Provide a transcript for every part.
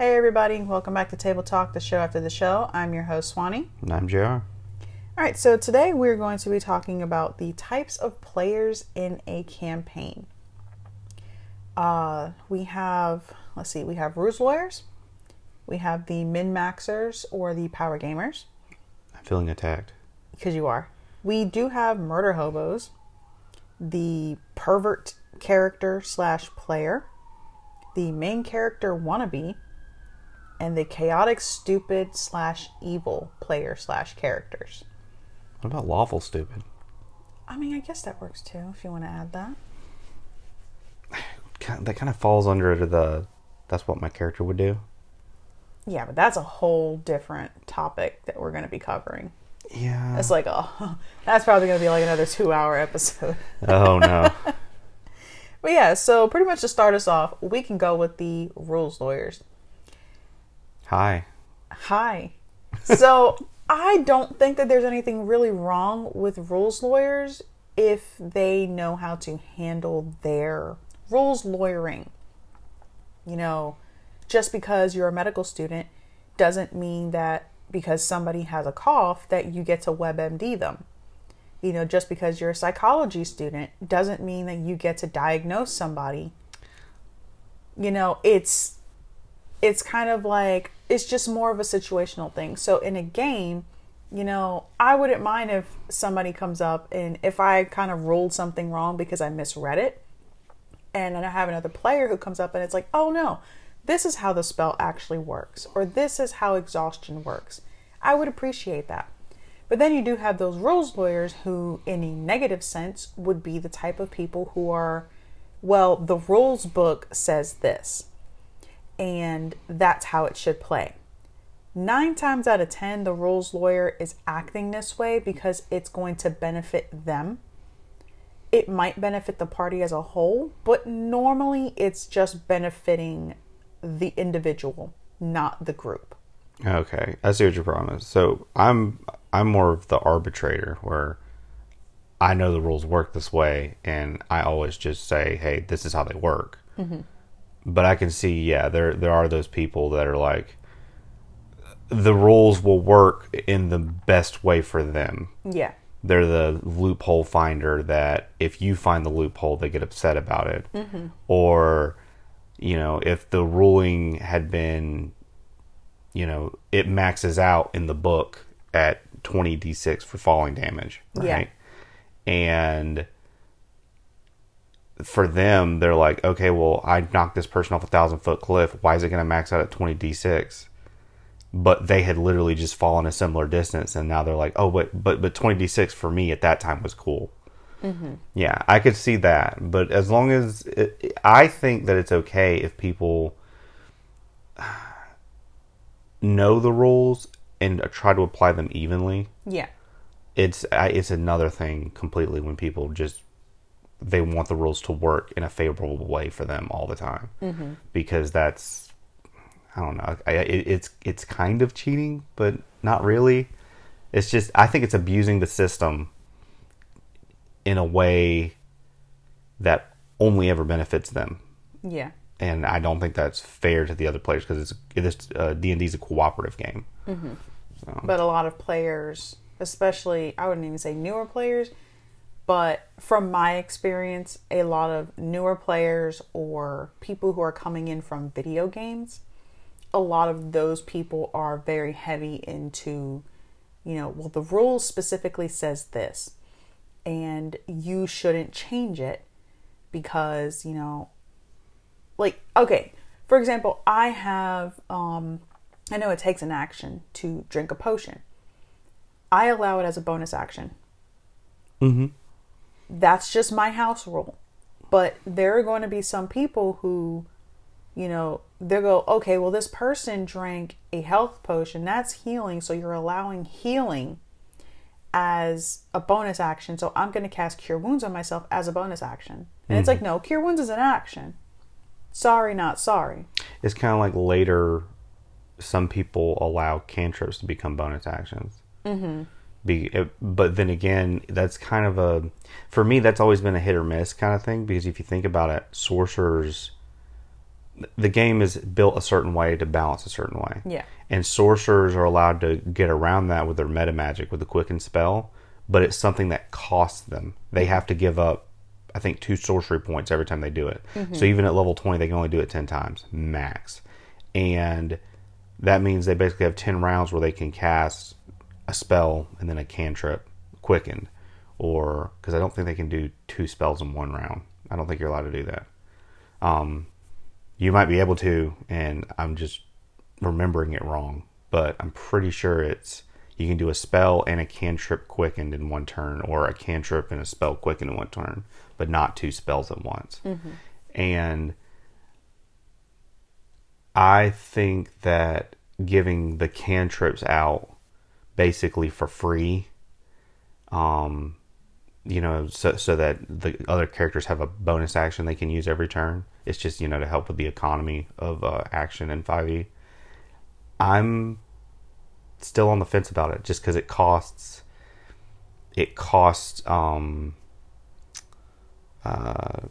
Hey, everybody, welcome back to Table Talk, the show after the show. I'm your host, Swanee. And I'm JR. All right, so today we're going to be talking about the types of players in a campaign. Uh, we have, let's see, we have rules lawyers, we have the min maxers or the power gamers, I'm feeling attacked. because you are. We do have murder hobos, the pervert character slash player, the main character wannabe, and the chaotic stupid slash evil player slash characters. What about lawful stupid? I mean, I guess that works too if you want to add that. That kind of falls under the. That's what my character would do. Yeah, but that's a whole different topic that we're going to be covering. Yeah. It's like, oh, that's probably going to be like another two hour episode. oh no. But yeah, so pretty much to start us off, we can go with the rules lawyers. Hi. Hi. So I don't think that there's anything really wrong with rules lawyers if they know how to handle their rules lawyering. You know, just because you're a medical student doesn't mean that because somebody has a cough that you get to WebMD them. You know, just because you're a psychology student doesn't mean that you get to diagnose somebody. You know, it's it's kind of like it's just more of a situational thing. So in a game, you know, I wouldn't mind if somebody comes up and if I kind of ruled something wrong because I misread it, and then I have another player who comes up and it's like, oh no, this is how the spell actually works, or this is how exhaustion works. I would appreciate that. But then you do have those rules lawyers who, in a negative sense, would be the type of people who are, well, the rules book says this and that's how it should play. Nine times out of ten, the rules lawyer is acting this way because it's going to benefit them. It might benefit the party as a whole, but normally it's just benefiting the individual, not the group. Okay. I see what your problem is. So I'm I'm more of the arbitrator where I know the rules work this way, and I always just say, "Hey, this is how they work." Mm-hmm. But I can see, yeah, there there are those people that are like, the rules will work in the best way for them. Yeah. they're the loophole finder that if you find the loophole they get upset about it mm-hmm. or you know if the ruling had been you know it maxes out in the book at 20 d6 for falling damage Yeah. right and for them they're like okay well i knocked this person off a thousand foot cliff. Why is it going to max out at 20 d6 but they had literally just fallen a similar distance and now they're like oh but but but 20d6 for me at that time was cool. Mm-hmm. Yeah i could see that. But as long as it, i think that it's okay if people know the rules and try to apply them evenly. Yeah. it's it's another thing completely when people just they want the rules to work in a favorable way for them all the time. Mm-hmm. because that's I don't know I, it, it's it's kind of cheating but not really. It's just I think it's abusing the system in a way that only ever benefits them. Yeah. and I don't think that's fair to the other players because it's uh, D and D is a cooperative game. But a lot of players, especially I wouldn't even say newer players, but from my experience, a lot of newer players or people who are coming in from video games, a lot of those people are very heavy into, you know, well, the rule specifically says this, and you shouldn't change it because, you know, like, okay, for example, I have, um, I know it takes an action to drink a potion. I allow it as a bonus action. mm-hmm. That's just my house rule. But there are going to be some people who, you know, they'll go, okay, well, this person drank a health potion. That's healing. So you're allowing healing as a bonus action. So I'm going to cast Cure Wounds on myself as a bonus action. And it's like, no, Cure Wounds is an action. Sorry, not sorry. it's kind of like later some people allow cantrips to become bonus actions mm-hmm. Be, eh, but then again that's kind of a for me that's always been a hit or miss kind of thing because if you think about it sorcerers the game is built a certain way to balance a certain way. Yeah. And sorcerers are allowed to get around that with their meta magic with the quicken spell, but it's something that costs them. They have to give up I think two sorcery points every time they do it. Mm-hmm. So even at level 20 they can only do it 10 times max. And that means they basically have 10 rounds where they can cast a spell and then a cantrip quickened or because I don't think they can do two spells in one round. I don't think you're allowed to do that. Um, you might be able to, and I'm just remembering it wrong, but I'm pretty sure it's you can do a spell and a cantrip quickened in one turn, or a cantrip and a spell quickened in one turn, but not two spells at once. And I think that giving the cantrips out basically for free, um, you know, so so that the other characters have a bonus action they can use every turn. It's just you know to help with the economy of uh, action in Five E. I'm still on the fence about it, just because it costs. It costs um, uh,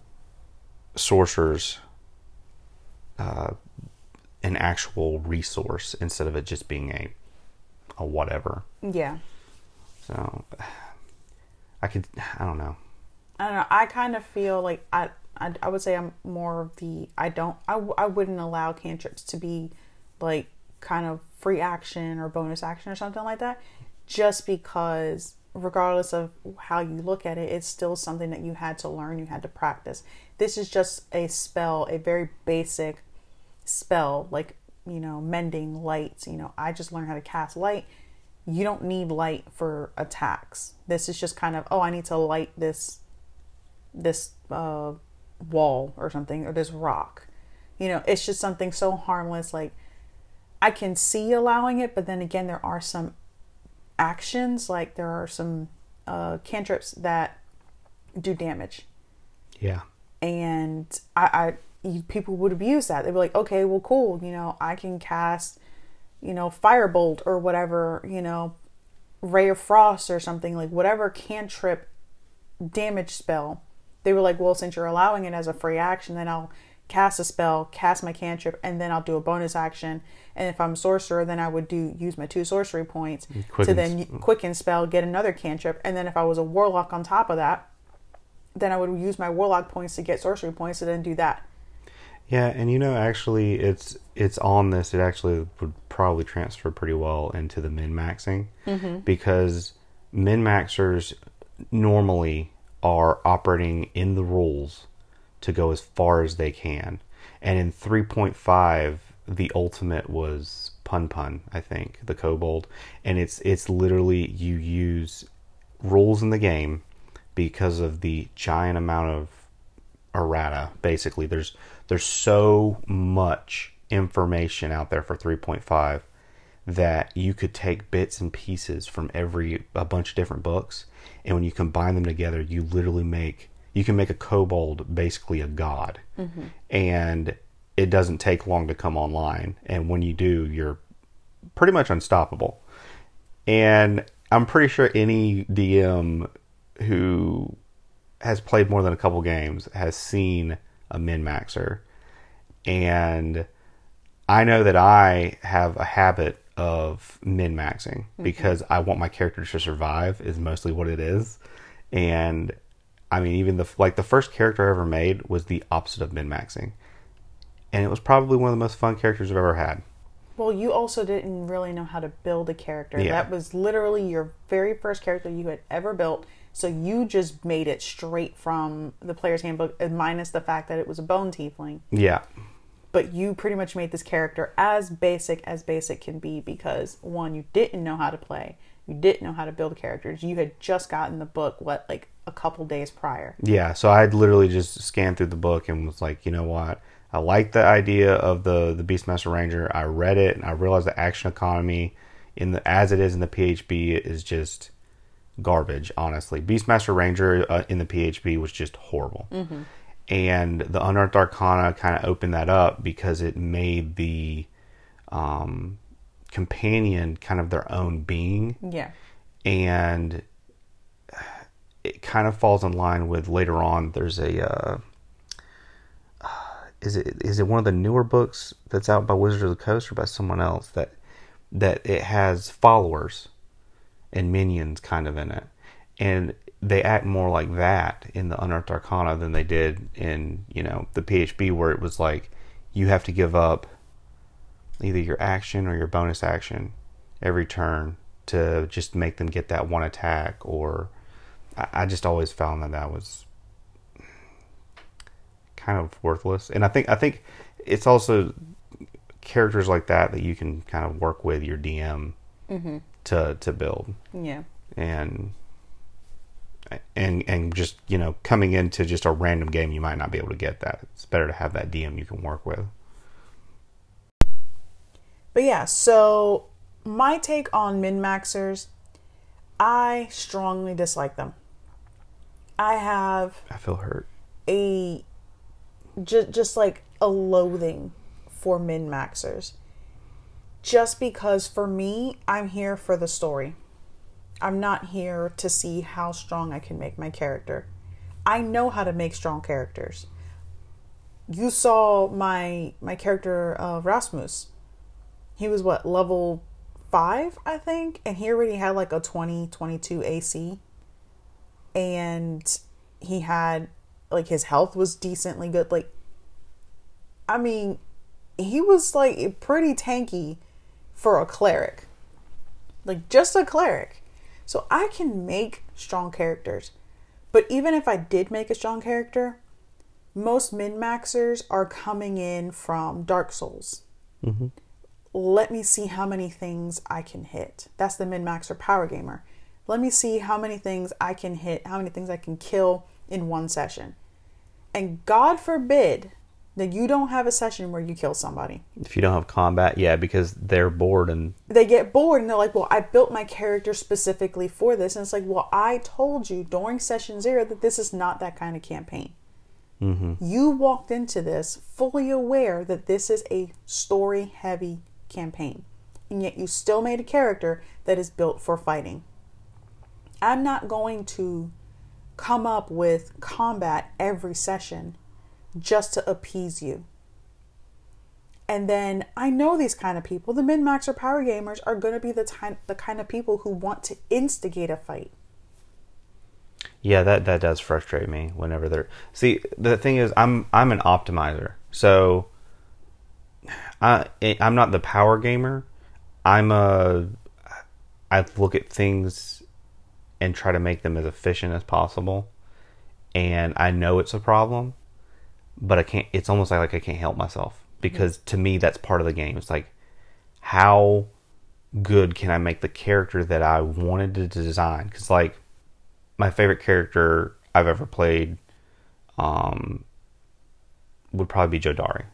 sorcerers uh, an actual resource instead of it just being a a whatever. Yeah. So I could I don't know. I don't know. I kind of feel like I, I, I would say I'm more of the I don't I, I wouldn't allow cantrips to be like kind of free action or bonus action or something like that, just because regardless of how you look at it, it's still something that you had to learn, you had to practice. This is just a spell, a very basic spell, like you know, mending lights. You know, I just learned how to cast light you don't need light for attacks. This is just kind of oh, I need to light this this uh, wall or something or this rock. You know, it's just something so harmless. Like I can see allowing it, but then again, there are some actions like there are some uh, cantrips that do damage, Yeah. and I, I people would abuse that. They'd be like, okay, well, cool. You know, I can cast you know, firebolt or whatever, you know, ray of frost or something like whatever cantrip damage spell. They were like, well, since you're allowing it as a free action, then I'll cast a spell, cast my cantrip, and then I'll do a bonus action. And if I'm a sorcerer, then I would do use my two sorcery points to then quicken spell, get another cantrip, and then if I was a warlock on top of that, then I would use my warlock points to get sorcery points to then do that. Yeah, and you know, actually, it's it's on this. It actually would probably transfer pretty well into the min maxing mm-hmm. because min maxers normally are operating in the rules to go as far as they can, and in three point five, the ultimate was Pun-Pun. I think the kobold, and it's it's literally you use rules in the game because of the giant amount of errata basically there's there's so much information out there for 3.5 that you could take bits and pieces from every a bunch of different books and when you combine them together you literally make you can make a kobold basically a god. Mm-hmm. And it doesn't take long to come online and when you do you're pretty much unstoppable. And i'm pretty sure any dm who has played more than a couple games has seen a min maxer. And I know that I have a habit of min maxing mm-hmm. because I want my character to survive is mostly what it is. And I mean even the like the first character I ever made was the opposite of min maxing. And it was probably one of the most fun characters I've ever had. Well, you also didn't really know how to build a character. Yeah. That was literally your very first character you had ever built. So you just made it straight from the player's handbook, minus the fact that it was a bone tiefling. Yeah. But you pretty much made this character as basic as basic can be because one, you didn't know how to play, you didn't know how to build characters. You had just gotten the book what like a couple days prior. Yeah, so I literally just scanned through the book and was like, you know what? I like the idea of the the Beastmaster Ranger. I read it and I realized the action economy in the as it is in the PHB is just garbage. Honestly, Beastmaster Ranger uh, in the PHB was just horrible. And the Unearthed Arcana kind of opened that up because it made the um, companion kind of their own being Yeah. and it kind of falls in line with later on there's a uh, is it is it one of the newer books that's out by Wizards of the Coast or by someone else that that it has followers and minions kind of in it, and they act more like that in the Unearthed Arcana than they did in you know the PHB where it was like you have to give up either your action or your bonus action every turn to just make them get that one attack or I, just always found that that was kind of worthless. And I think I think it's also characters like that that you can kind of work with your DM mm-hmm. To to build Yeah. and and and just you know coming into just a random game you might not be able to get that it's better to have that dm you can work with But yeah, so my take on min maxers, I strongly dislike them. I have i feel hurt a just just like a loathing for min maxers. Just because for me, I'm here for the story. I'm not here to see how strong I can make my character. I know how to make strong characters. You saw my my character uh, Rasmus. He was what level five, I think, and he already had like a 20, 22 AC and he had like his health was decently good like i mean he was like pretty tanky for a cleric like just a cleric so i can make strong characters but even if i did make a strong character most min maxers are coming in from dark souls mm-hmm. let me see how many things I can hit. That's the min maxer power gamer. Let me see how many things I can hit, how many things I can kill in one session. And God forbid that you don't have a session where you kill somebody. if you don't have combat yeah because they're bored and They get bored and they're like, Well, I built my character specifically for this. And it's like, Well, I told you during session zero that this is not that kind of campaign. Mm-hmm. You walked into this fully aware that this is a story heavy campaign, and yet you still made a character that is built for fighting. I'm not going to come up with combat every session just to appease you. And then I know these kind of people. The min max or power gamers are going to be the time, the kind of people who want to instigate a fight. yeah that that does frustrate me whenever they're see the thing is i'm i'm an optimizer so i i'm not the power gamer i'm a i look at things and try to make them as efficient as possible and i know it's a problem but i can't it's almost like, like i can't help myself because to me that's part of the game. It's like how good can i make the character that i wanted to design? Because like my favorite character I've ever played um, would probably be Jodari.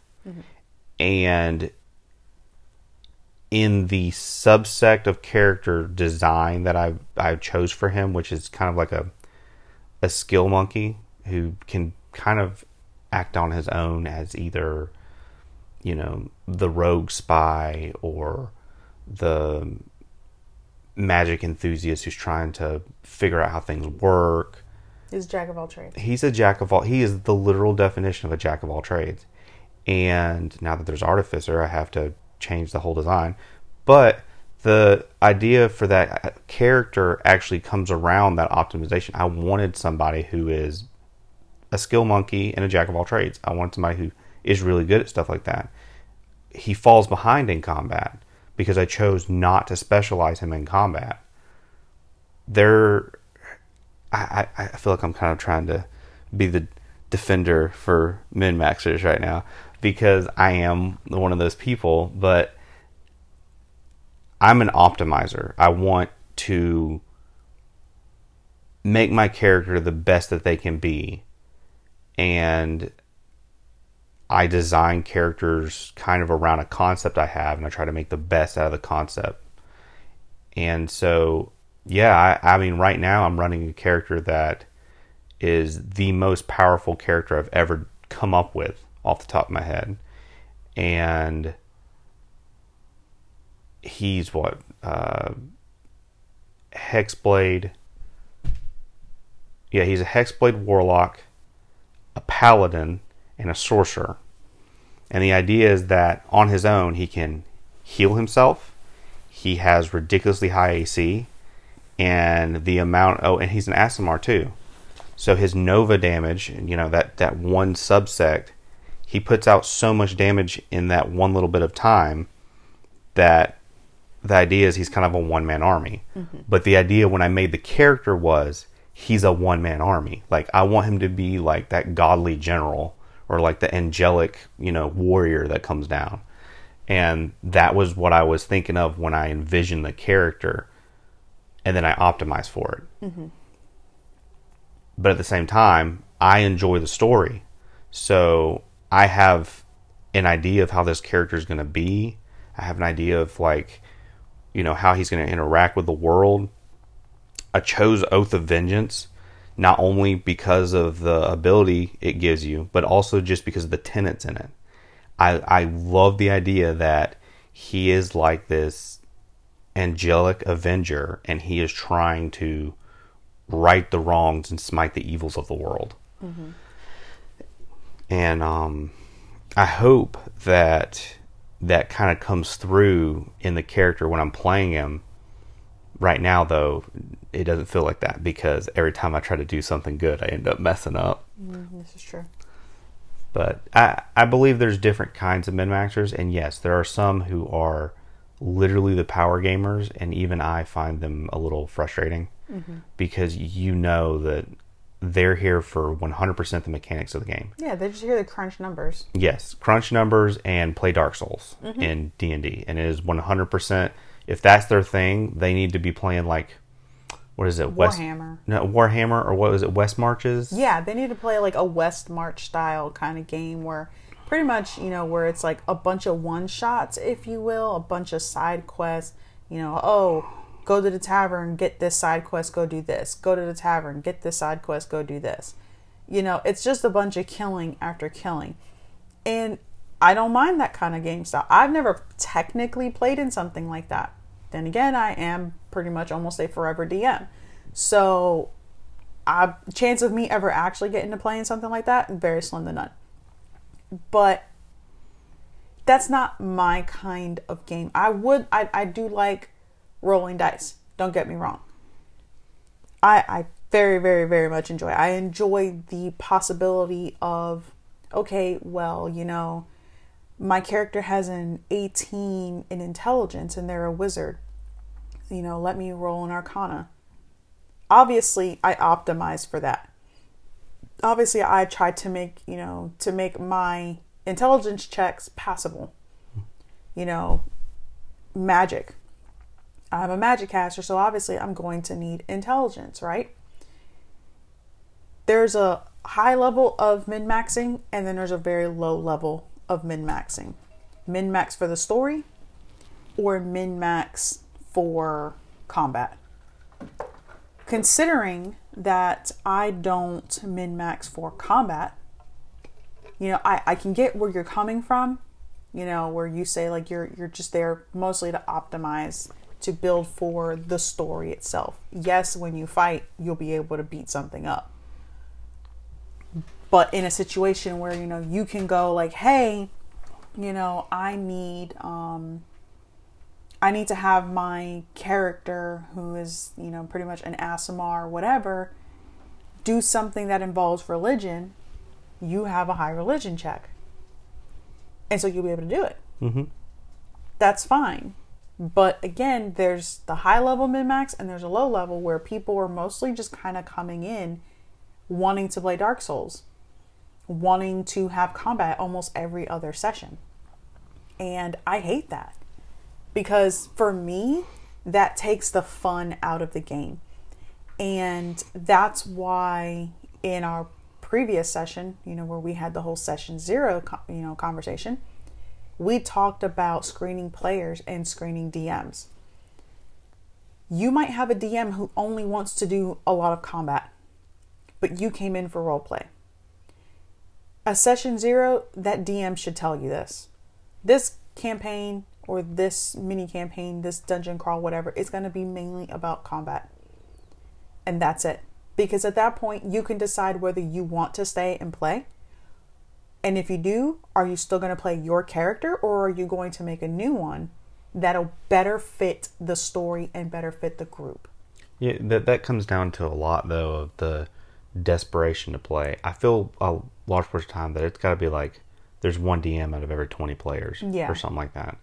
And in the subsect of character design that I I chose for him, which is kind of like a a skill monkey who can kind of act on his own as either you know the rogue spy or the magic enthusiast who's trying to figure out how things work. Is jack of all trades. He's a jack of all. He is the literal definition of a jack of all trades. And now that there's artificer, I have to change the whole design. But the idea for that uh, character actually comes around that optimization. I wanted somebody who is a skill monkey and a jack of all trades. I wanted somebody who is really good at stuff like that. He falls behind in combat because I chose not to specialize him in combat. There, I, I, feel like I'm kind of trying to be the defender for min maxers right now because I am one of those people, but I'm an optimizer. I want to make my character the best that they can be. And I design characters kind of around a concept I have, and I try to make the best out of the concept. And so, yeah, I, I mean, right now I'm running a character that is the most powerful character I've ever come up with off the top of my head. And he's what? Uh, Hexblade. Yeah, he's a Hexblade Warlock, a Paladin, and a Sorcerer. And the idea is that on his own, he can heal himself. He has ridiculously high AC, and the amount. Oh, and he's an Aasimar too. So his Nova damage, you know that that one subsect, he puts out so much damage in that one little bit of time that the idea is he's kind of a one man army. Mm-hmm. But the idea when I made the character was he's a one man army. Like I want him to be like that godly general or like the angelic, you know, warrior that comes down. And that was what I was thinking of when I envisioned the character and then I optimized for it. Mm-hmm. But at the same time, I enjoy the story. So I have an idea of how this character is going to be. I have an idea of like, you know, how he's going to interact with the world. I chose Oath of Vengeance not only because of the ability it gives you, but also just because of the tenets in it. I I love the idea that he is like this angelic avenger and he is trying to right the wrongs and smite the evils of the world. And um I hope that that kind of comes through in the character when I'm playing him. Right now, though, it doesn't feel like that because every time I try to do something good, I end up messing up. Mm-hmm. This is true. But I, I believe there's different kinds of min maxers, and yes, there are some who are literally the power gamers, and even I find them a little frustrating mm-hmm. because you know that they're here for 100% the mechanics of the game. Yeah, they just hear the crunch numbers. Yes, crunch numbers and play Dark Souls mm-hmm. in D and D, and it is one hundred percent. If that's their thing, they need to be playing like what is it? West, Warhammer. no Warhammer, or what was it? West Marches. Yeah, they need to play like a West March style kind of game where pretty much, you know, where it's like a bunch of one shots, if you will, a bunch of side quests. You know, oh, go to the tavern, get this side quest, go do this. Go to the tavern, get this side quest, go do this. You know, it's just a bunch of killing after killing. And I don't mind that kind of game style. I've never technically played in something like that. Then again, I am pretty much almost a forever DM. So, I, chance of me ever actually getting to playing something like that very slim to none. But that's not my kind of game. I would, I, I do like rolling dice. Don't get me wrong. I, I very, very, very much enjoy. I enjoy the possibility of, okay, well, you know, my character has an 18 in intelligence and they're a wizard. You know, let me roll an arcana. Obviously, I optimize for that. Obviously, I try to make, you know, to make my intelligence checks passable. You know, magic. I'm a magic caster, so obviously I'm going to need intelligence, right? There's a high level of min maxing, and then there's a very low level of min maxing. Min max for the story, or min max for combat. Considering that I don't min max for combat, you know, I, I can get where you're coming from, you know, where you say like you're you're just there mostly to optimize to build for the story itself. Yes, when you fight, you'll be able to beat something up. But in a situation where, you know, you can go like, "Hey, you know, I need um I need to have my character who is, you know, pretty much an Aasimar or whatever do something that involves religion, you have a high religion check. And so you'll be able to do it. Mm-hmm. That's fine. But again, there's the high level min max and there's a low level where people are mostly just kind of coming in wanting to play Dark Souls, wanting to have combat almost every other session. And I hate that because for me, that takes the fun out of the game. And that's why in our previous session, you know, where we had the whole session zero, you know, conversation, we talked about screening players and screening DMs. You might have a DM who only wants to do a lot of combat, but you came in for roleplay. A session zero, that DM should tell you this. This campaign or this mini campaign, this dungeon crawl, whatever, is going to be mainly about combat. And that's it. Because at that point, you can decide whether you want to stay and play And if you do, are you still going to play your character or are you going to make a new one that'll better fit the story and better fit the group? Yeah, that that comes down to a lot though of the desperation to play. I feel a large portion of the time that it's got to be like there's one DM out of every 20 players Yeah. or something like that.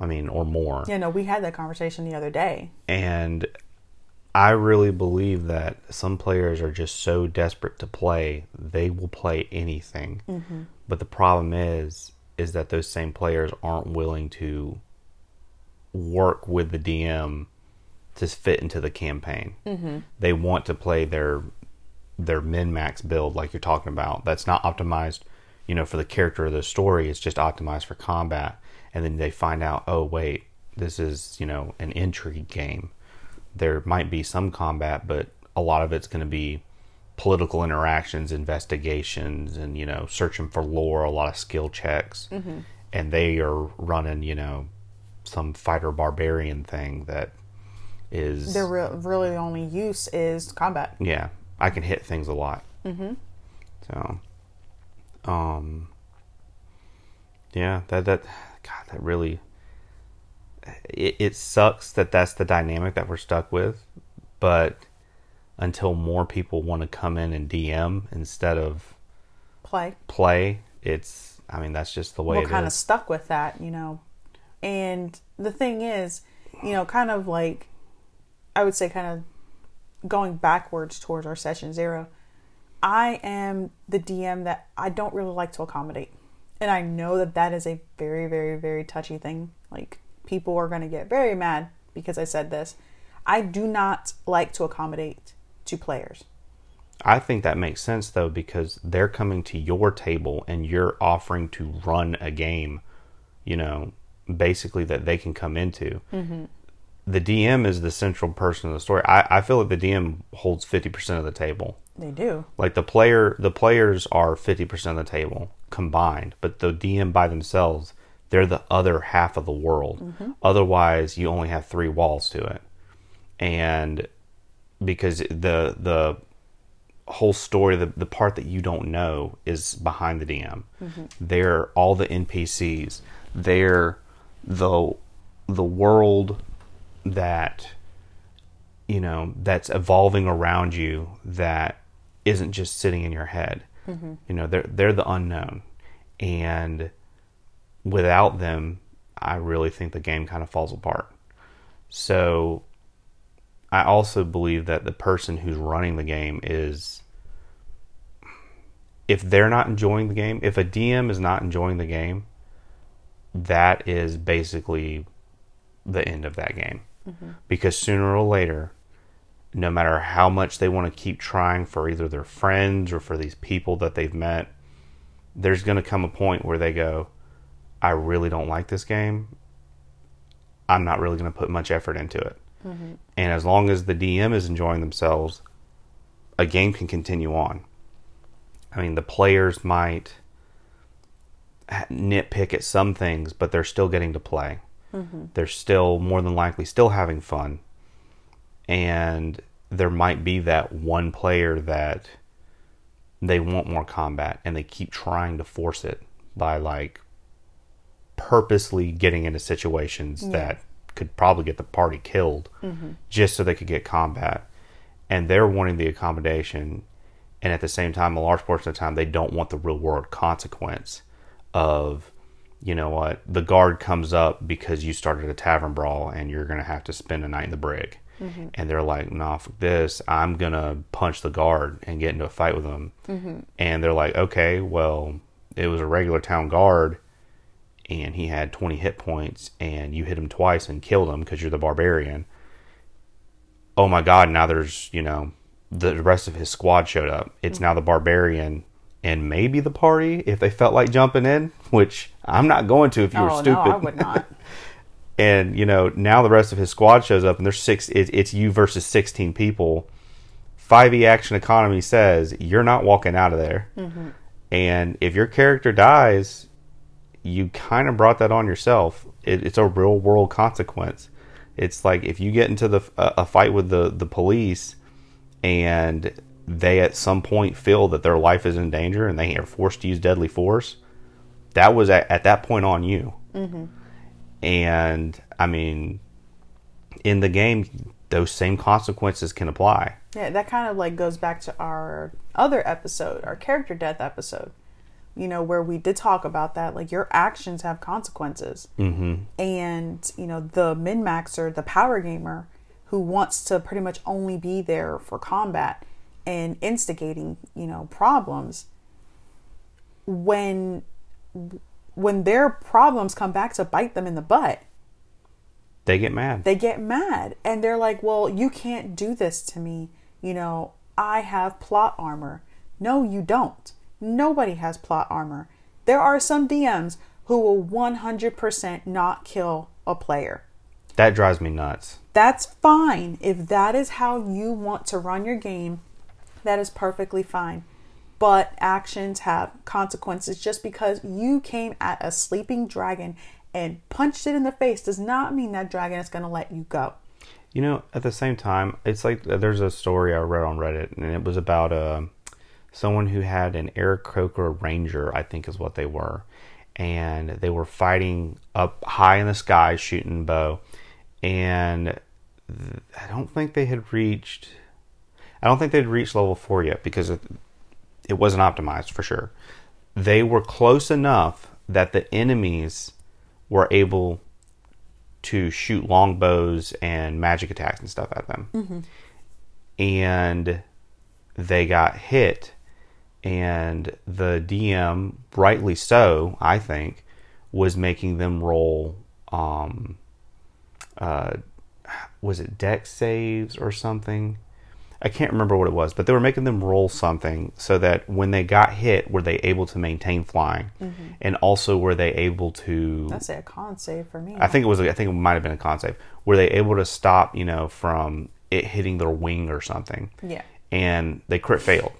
I mean, or more. Yeah, no, we had that conversation the other day. And I really believe that some players are just so desperate to play, they will play anything. Mm-hmm. But the problem is is that those same players aren't willing to work with the DM to fit into the campaign. Mm-hmm. They want to play their their min max build like you're talking about. That's not optimized, you know, for the character of the story. It's just optimized for combat. And then they find out, oh wait, this is you know an intrigue game. There might be some combat, but a lot of it's going to be political interactions, investigations, and you know searching for lore. A lot of skill checks, and they are running you know some fighter barbarian thing that is Their real, really the only use is combat. yeah, I can hit things a lot. Mm-hmm. So, um, yeah, that that God, that really it, it sucks that that's the dynamic that we're stuck with, but until more people want to come in and DM instead of Play. play, it's I mean that's just the way we're kind of stuck with that, you know. And the thing is, you know, kind of like I would say kind of going backwards towards our session zero. I am the DM that I don't really like to accommodate. And I know that that is a very very very touchy thing. Like people are going to get very mad because I said this. I do not like to accommodate to players. I think that makes sense though because they're coming to your table and you're offering to run a game, you know, basically that they can come into. Mm-hmm. The DM is the central person of the story. I, I feel like the DM holds fifty percent of the table. They do. Like the player, the players are fifty percent of the table combined, but the DM by themselves, they're the other half of the world. Mm-hmm. Otherwise, you only have three walls to it, and because the the whole story, the, the part that you don't know is behind the DM. Mm-hmm. They're all the NPCs. They're the the world that you know that's evolving around you that isn't just sitting in your head. Mm-hmm. You know, they're they're the unknown, and without them, I really think the game kind of falls apart. So I also believe that the person who's running the game is if they're not enjoying the game, if a DM is not enjoying the game, that is basically the end of that game. Mm-hmm. Because sooner or later, no matter how much they want to keep trying for either their friends or for these people that they've met, there's going to come a point where they go, I really don't like this game. I'm not really going to put much effort into it. Mm-hmm. And as long as the DM is enjoying themselves, a game can continue on. I mean, the players might nitpick at some things, but they're still getting to play. Mm-hmm. They're still more than likely still having fun. And there might be that one player that they want more combat and they keep trying to force it by like purposely getting into situations that could probably get the party killed mm-hmm. just so they could get combat. And they're wanting the accommodation. And at the same time a large portion of the time they don't want the real world consequence of you know what the guard comes up because you started a tavern brawl and you're going to have to spend a night in the brig Mm-hmm. and they're like nah fuck this. I'm going to punch the guard and get into a fight with them. Mm-hmm. And they're like okay well it was a regular town guard and he had 20 hit points and you hit him twice and killed him because you're the barbarian. Oh my god now there's you know the rest of his squad showed up. It's mm-hmm. now the barbarian and maybe the party if they felt like jumping in which i'm not going to if you were oh stupid no, I would not. and you know now the rest of his squad shows up and there's six it, it's you versus 16 people. 5e action economy says you're not walking out of there. Mm-hmm. And if your character dies you kind of brought that on yourself. It, it's a real world consequence. It's like if you get into the a, a fight with the the police and they at some point feel that their life is in danger and they are forced to use deadly force, that was at, at that point on you. Mm-hmm. And I mean, in the game, those same consequences can apply. Yeah, that kind of like goes back to our other episode, our character death episode. You know, where we did talk about that. Like your actions have consequences, mm-hmm. and you know the min maxer, the power gamer, who wants to pretty much only be there for combat and instigating, you know, problems. When when their problems come back to bite them in the butt, They get mad. they get mad and they're like, Well, you can't do this to me. You know, I have plot armor. No, you don't. Nobody has plot armor. There are some DMs who will 100% not kill a player. that drives me nuts. That's fine. If that is how you want to run your game, that is perfectly fine. But actions have consequences. Just because you came at a sleeping dragon and punched it in the face does not mean that dragon is going to let you go. You know, at the same time, it's like there's a story I read on Reddit, and it was about uh, someone who had an Aarakocra Ranger, I think is what they were, and they were fighting up high in the sky, shooting bow, and I don't think they had reached. I don't think they'd reached level four yet because it, wasn't optimized for sure. They were close enough that the enemies were able to shoot longbows and magic attacks and stuff at them. And they got hit, and the DM, rightly so, I think, was making them roll. Um, uh, was it Dex saves or something? I can't remember what it was, but they were making them roll something so that when they got hit, were they able to maintain flying, mm-hmm. and also were they able to? That's a con save for me. I think it was. I think it might have been a con save. Were they able to stop? You know, from it hitting their wing or something? Yeah. And they crit failed.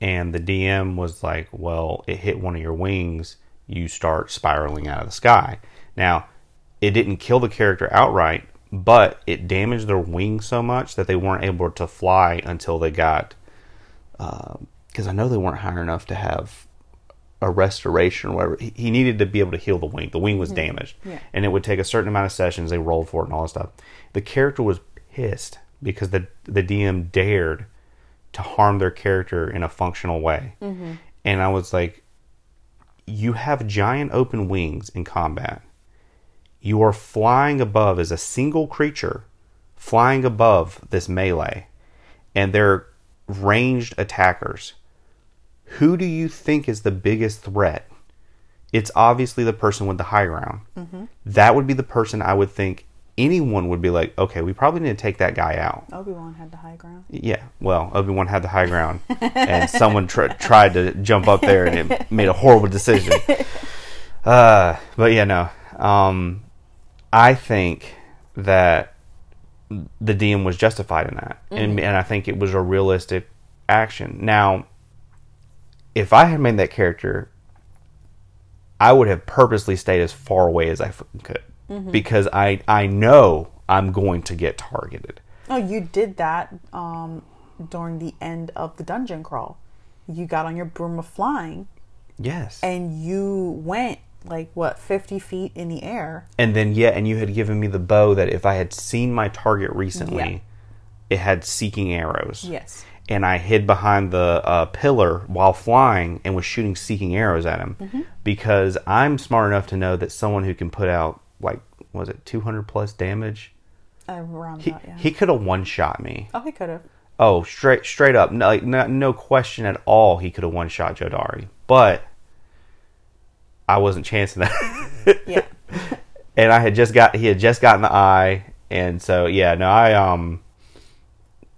And the DM was like, "Well, it hit one of your wings. You start spiraling out of the sky." Now, it didn't kill the character outright, but it damaged their wings so much that they weren't able to fly until they got. Um, because I know they weren't high enough to have a restoration or whatever. He, needed to be able to heal the wing. The wing was damaged, Yeah. and it would take a certain amount of sessions. They rolled for it and all that stuff. The character was pissed because the the DM dared to harm their character in a functional way, mm-hmm. and I was like, "You have giant open wings in combat. You are flying above as a single creature, flying above this melee, and they're ranged attackers." who do you think is the biggest threat? It's obviously the person with the high ground. That would be the person I would think anyone would be like, okay, we probably need to take that guy out. Obi Wan had the high ground. Yeah, well, Obi Wan had the high ground, and someone tr- tried to jump up there and it made a horrible decision. Uh, but yeah, no. Um, I think that the DM was justified in that, and and I think it was a realistic action. Now, if I had made that character, I would have purposely stayed as far away as I could because I I know I'm going to get targeted. Oh, you did that um, during the end of the dungeon crawl. You got on your broom of flying Yes. and you went like what 50 feet in the air. And then yeah, and you had given me the bow that if I had seen my target recently, Yeah. it had seeking arrows. Yes. And I hid behind the uh, pillar while flying and was shooting seeking arrows at him Mm-hmm. because I'm smart enough to know that someone who can put out like was it 200 plus damage, Around he that, yeah. he could have one shot me. oh, he could have. Oh, straight straight up, no, like no, no question at all, he could have one shot Jodari, but I wasn't chancing that. Yeah. and I had just got he had just gotten the eye, and so yeah, no, I um,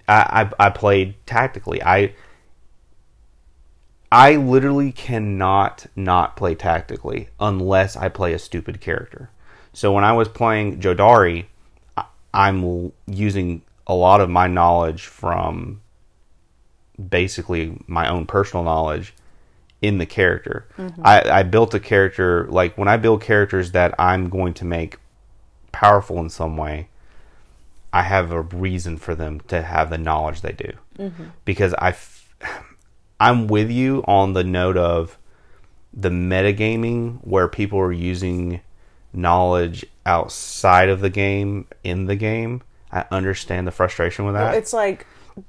I I, I played tactically. I I literally cannot not play tactically unless I play a stupid character. So when I was playing Jodari, I- I'm using a lot of my knowledge from basically my own personal knowledge in the character. Mm-hmm. I, I built a character like when I build characters that I'm going to make powerful in some way. I have a reason for them to have the knowledge they do. Mm-hmm. Because I, f- I'm with you on the note of the metagaming where people are using knowledge outside of the game in the game. I understand the frustration with that. It's like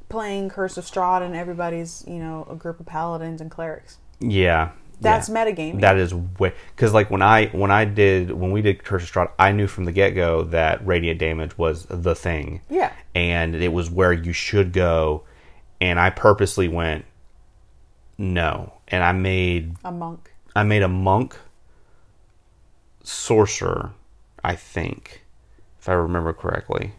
playing Curse of Strahd and everybody's, you know, a group of paladins and clerics. Yeah. That's yeah. metagaming. That is way because like when I when I did when we did Curse of Strahd, I knew from the get go that radiant damage was the thing. Yeah. and it was where you should go, and I purposely went no, and I made A monk. I made a monk sorcerer, I think, if I remember correctly.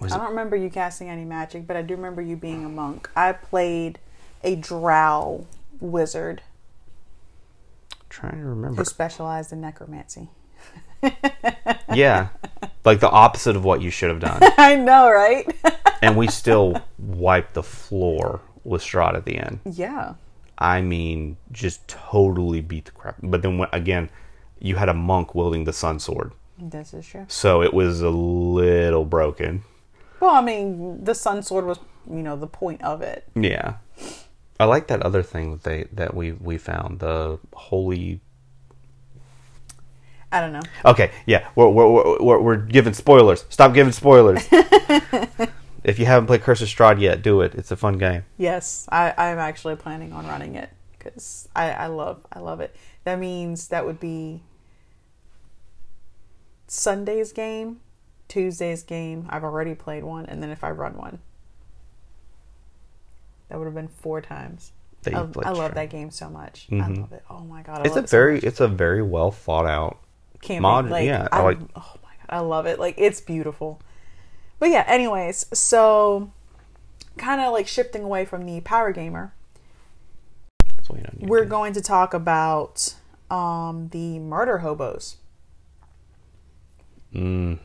Was I don't remember you casting any magic, but I do remember you being a monk. I played a drow wizard trying to remember? who specialized in necromancy. yeah, like the opposite of what you should have done, I know, right? and we still wiped the floor with Strahd at the end. yeah. I mean, just totally beat the crap. But then again, you had a monk wielding the sun sword, This is true. so it was a little broken. Well, I mean, the sun sword was, you know, the point of it. Yeah, I like that other thing that they that we we found the holy. I don't know. Okay, yeah, we're we're we're, we're, giving spoilers. Stop giving spoilers. if you haven't played Curse of Strahd yet, do it. It's a fun game. Yes, I, I'm actually planning on running it because I, I love I love it. That means that would be Sunday's game, Tuesday's game. I've already played one, and then if I run one, that would have been four times. I, I love that game so much. I Mhm. love it. Oh my god, I It's a it so very much. it's a very well thought out. camping. Mod- like, yeah, I I, like- oh my god, I love it. Like it's beautiful. But yeah, anyways, so kind of like shifting away from the power gamer, That's what you know. we're going to talk about um, the murder hobos. Mm.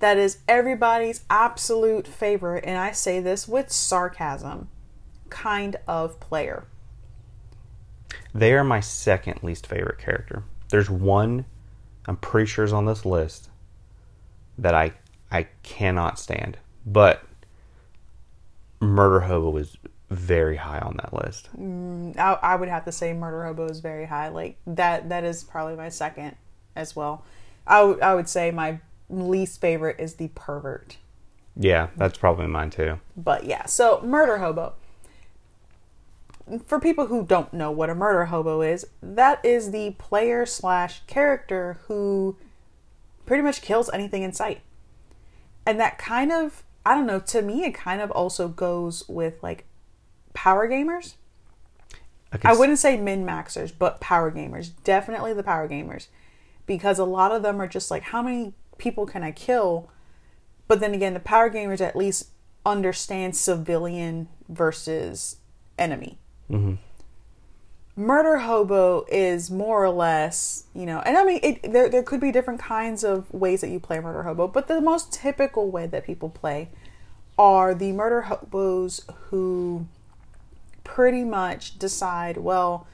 That is everybody's absolute favorite, and I say this with sarcasm, kind of player. They are my second least favorite character. There's one I'm pretty sure is on this list that I I cannot stand. But Murder Hobo is very high on that list. Mm, I, I would have to say murder hobo is very high. Like that that is probably my second as well. I I would say my least favorite is the pervert. Yeah, that's probably mine too. But yeah, so murder hobo. For people who don't know what a murder hobo is, that is the player slash character who pretty much kills anything in sight. And that kind of, I don't know, to me, it kind of also goes with like power gamers. could I wouldn't say min maxers, but power gamers. Definitely the power gamers. Because a lot of them are just like, how many people can I kill? But then again, the power gamers at least understand civilian versus enemy. Mm-hmm. Murder hobo is more or less, you know, and I mean, it, there there could be different kinds of ways that you play murder hobo, but the most typical way that people play are the murder hobos who pretty much decide, well,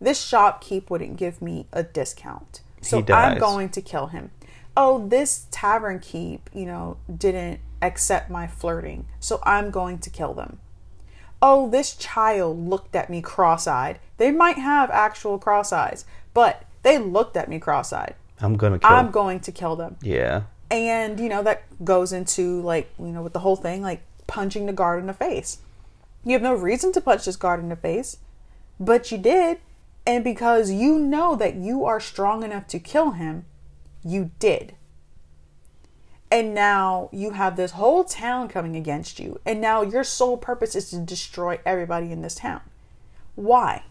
this shopkeep wouldn't give me a discount. So I'm going to kill him. Oh, this tavern keep, you know, didn't accept my flirting. So I'm going to kill them. Oh, this child looked at me cross-eyed. They might have actual cross eyes, but they looked at me cross-eyed. I'm gonna kill. I'm going to kill them yeah, and you know that goes into like you know with the whole thing like punching the guard in the face you have no reason to punch this guard in the face but you did and because you know that you are strong enough to kill him you did and now you have this whole town coming against you. And now your sole purpose is to destroy everybody in this town. Why?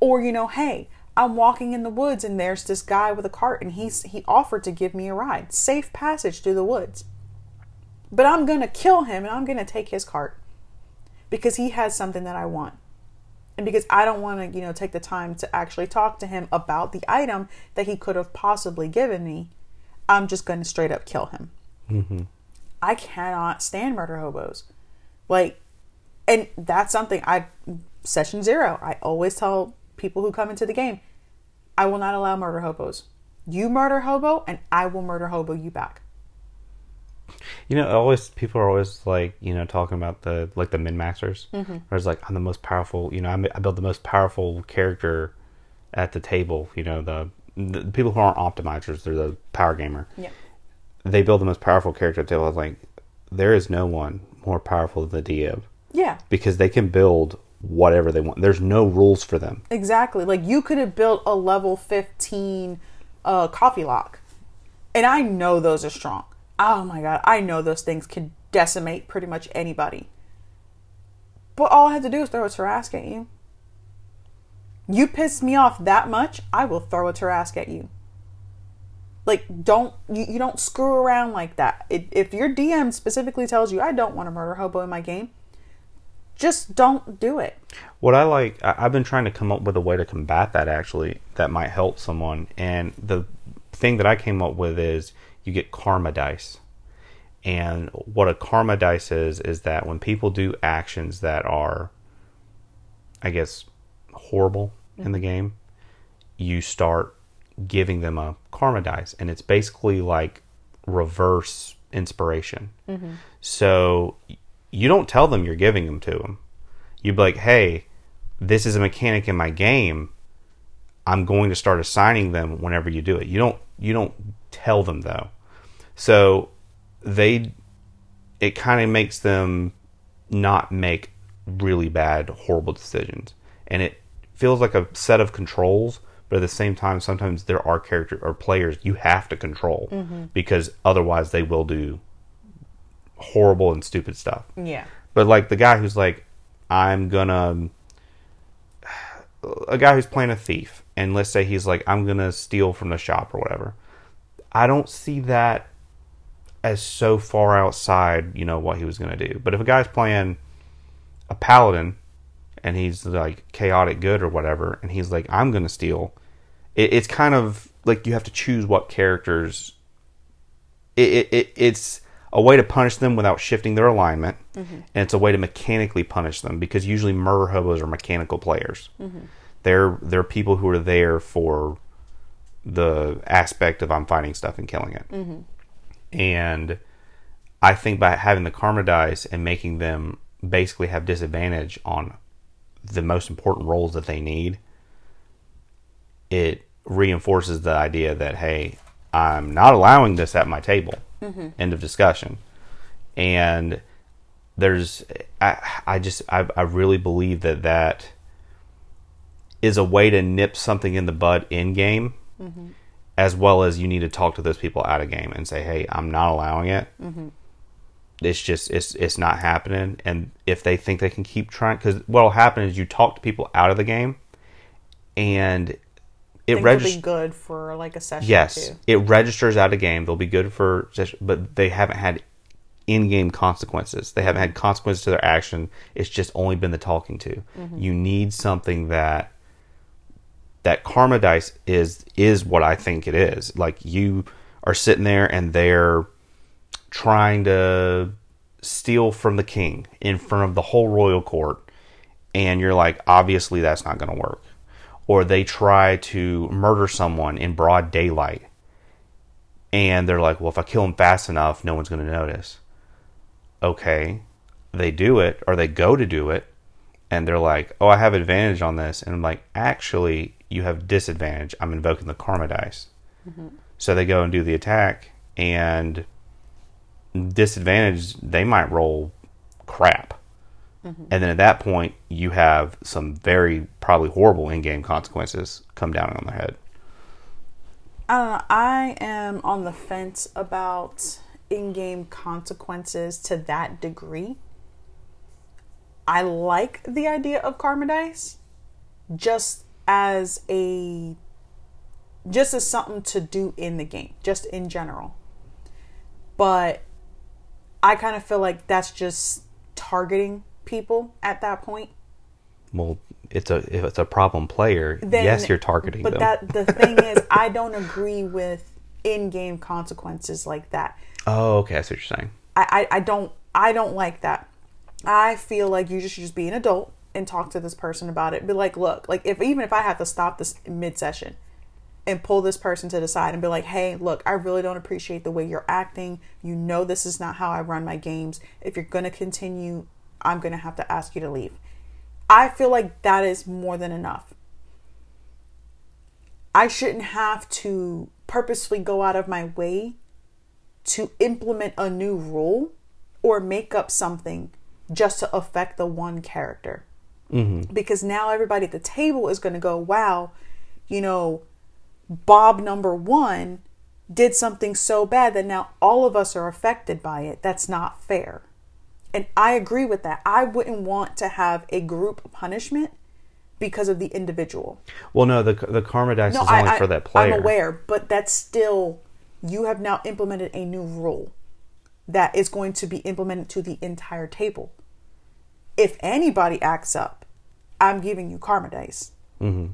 Or you know hey i'm walking in the woods and there's this guy with a cart and he's he offered to give me a ride. Safe passage through the woods. But i'm gonna kill him and i'm gonna take his cart because he has something that i want. And because i don't want to you know take the time to actually talk to him about the item that he could have possibly given me i'm just gonna straight up kill him i cannot stand murder hobos like and that's something I session zero. I always tell people who come into the game, I will not allow murder hobos. You murder hobo, and I will murder hobo you back. You know, always people are always like, you know, talking about the like the min maxers. Mm-hmm. Where it's like I'm the most powerful. You know, I'm, I build the most powerful character at the table. You know, the, the people who aren't optimizers, they're the power gamer. Yeah. They build the most powerful character at the table. I was like, there is no one more powerful than the DM Yeah. because they can build whatever they want. There's no rules for them. Exactly. Like you could have built a level 15 uh, coffee lock. And I know those are strong. Oh my god, I know those things can decimate pretty much anybody. But all I have to do is throw a Tarrasque at you. You piss me off that much, I will throw a Tarrasque at you. Like, don't you, you don't screw around like that. If your DM specifically tells you, I don't want a murder hobo in my game, just don't do it. What I like, I- I've been trying to come up with a way to combat that actually that might help someone. And the thing that I came up with is you get karma dice. And what a karma dice is, is that when people do actions that are, I guess, horrible in the game, you start giving them a karma dice. And it's basically like reverse inspiration. Mm-hmm. So you don't tell them you're giving them to them. You'd be like, hey, this is a mechanic in my game. I'm going to start assigning them whenever you do it. You don't you don't tell them though. So they it kind of makes them not make really bad horrible decisions. And it feels like a set of controls, but at the same time sometimes there are character or players you have to control mm-hmm. because otherwise they will do horrible and stupid stuff. Yeah. But like the guy who's like, I'm gonna, a guy who's playing a thief, and let's say he's like, I'm gonna steal from the shop or whatever. I don't see that as so far outside, you know, what he was gonna do. But if a guy's playing a paladin and he's like chaotic good or whatever, and he's like, I'm gonna steal, it, it's kind of like you have to choose what characters it, it, it it's a way to punish them without shifting their alignment, mm-hmm. and it's a way to mechanically punish them because usually murder hobos are mechanical players. Mm-hmm. They're they're people who are there for the aspect of I'm fighting stuff and killing it, mm-hmm. and I think by having the karma dice and making them basically have disadvantage on the most important rolls that they need, it reinforces the idea that hey, I'm not allowing this at my table. Mm-hmm. End of discussion. And there's, I, I just, I, I really believe that that is a way to nip something in the bud in game, mm-hmm. as well as you need to talk to those people out of game and say, hey, I'm not allowing it. Mm-hmm. It's just, it's, it's not happening. And if they think they can keep trying, because what'll happen is you talk to people out of the game, and it registers. good for like a session Yes, it registers out of game. They'll be good for, but they haven't had in-game consequences. They haven't had consequences to their action. It's just only been the talking to. Mm-hmm. You need something that that karma dice is is what I think it is. Like you are sitting there and they're trying to steal from the king in front of the whole royal court and you're like obviously that's not going to work. Or they try to murder someone in broad daylight and they're like well if i kill him fast enough no one's going to notice. Okay they do it or they go to do it and they're like oh i have advantage on this and i'm like actually you have disadvantage. I'm invoking the karma dice. Mm-hmm. So they go and do the attack and disadvantage they might roll crap mm-hmm. and then at that point you have some very probably horrible in-game consequences come down on their head I don't know. I am on the fence about in-game consequences to that degree. I like the idea of karma dice just as a just as something to do in the game, just in general. But I kind of feel like that's just targeting people at that point. well it's a if it's a problem player then- yes you're targeting but them. that the thing is i don't agree with in-game consequences like that. Oh okay i see what you're saying. I, I i don't i don't like that. I feel like you just should just be an adult and talk to this person about it. Be like look like if even if i have to stop this mid-session and pull this person to the side and be like, hey, look, I really don't appreciate the way you're acting. You know, this is not how I run my games. If you're going to continue, I'm going to have to ask you to leave. I feel like that is more than enough. I shouldn't have to purposefully go out of my way to implement a new rule or make up something just to affect the one character. Mm-hmm. Because now everybody at the table is going to go, wow, you know, Bob number one did something so bad that now all of us are affected by it. That's not fair. And I agree with that. I wouldn't want to have a group punishment because of the individual. Well, no, the the karma dice no, is only I, for that player. I'm aware, but that's still you have now implemented a new rule that is going to be implemented to the entire table. If anybody acts up, I'm giving you karma dice. Mm-hmm.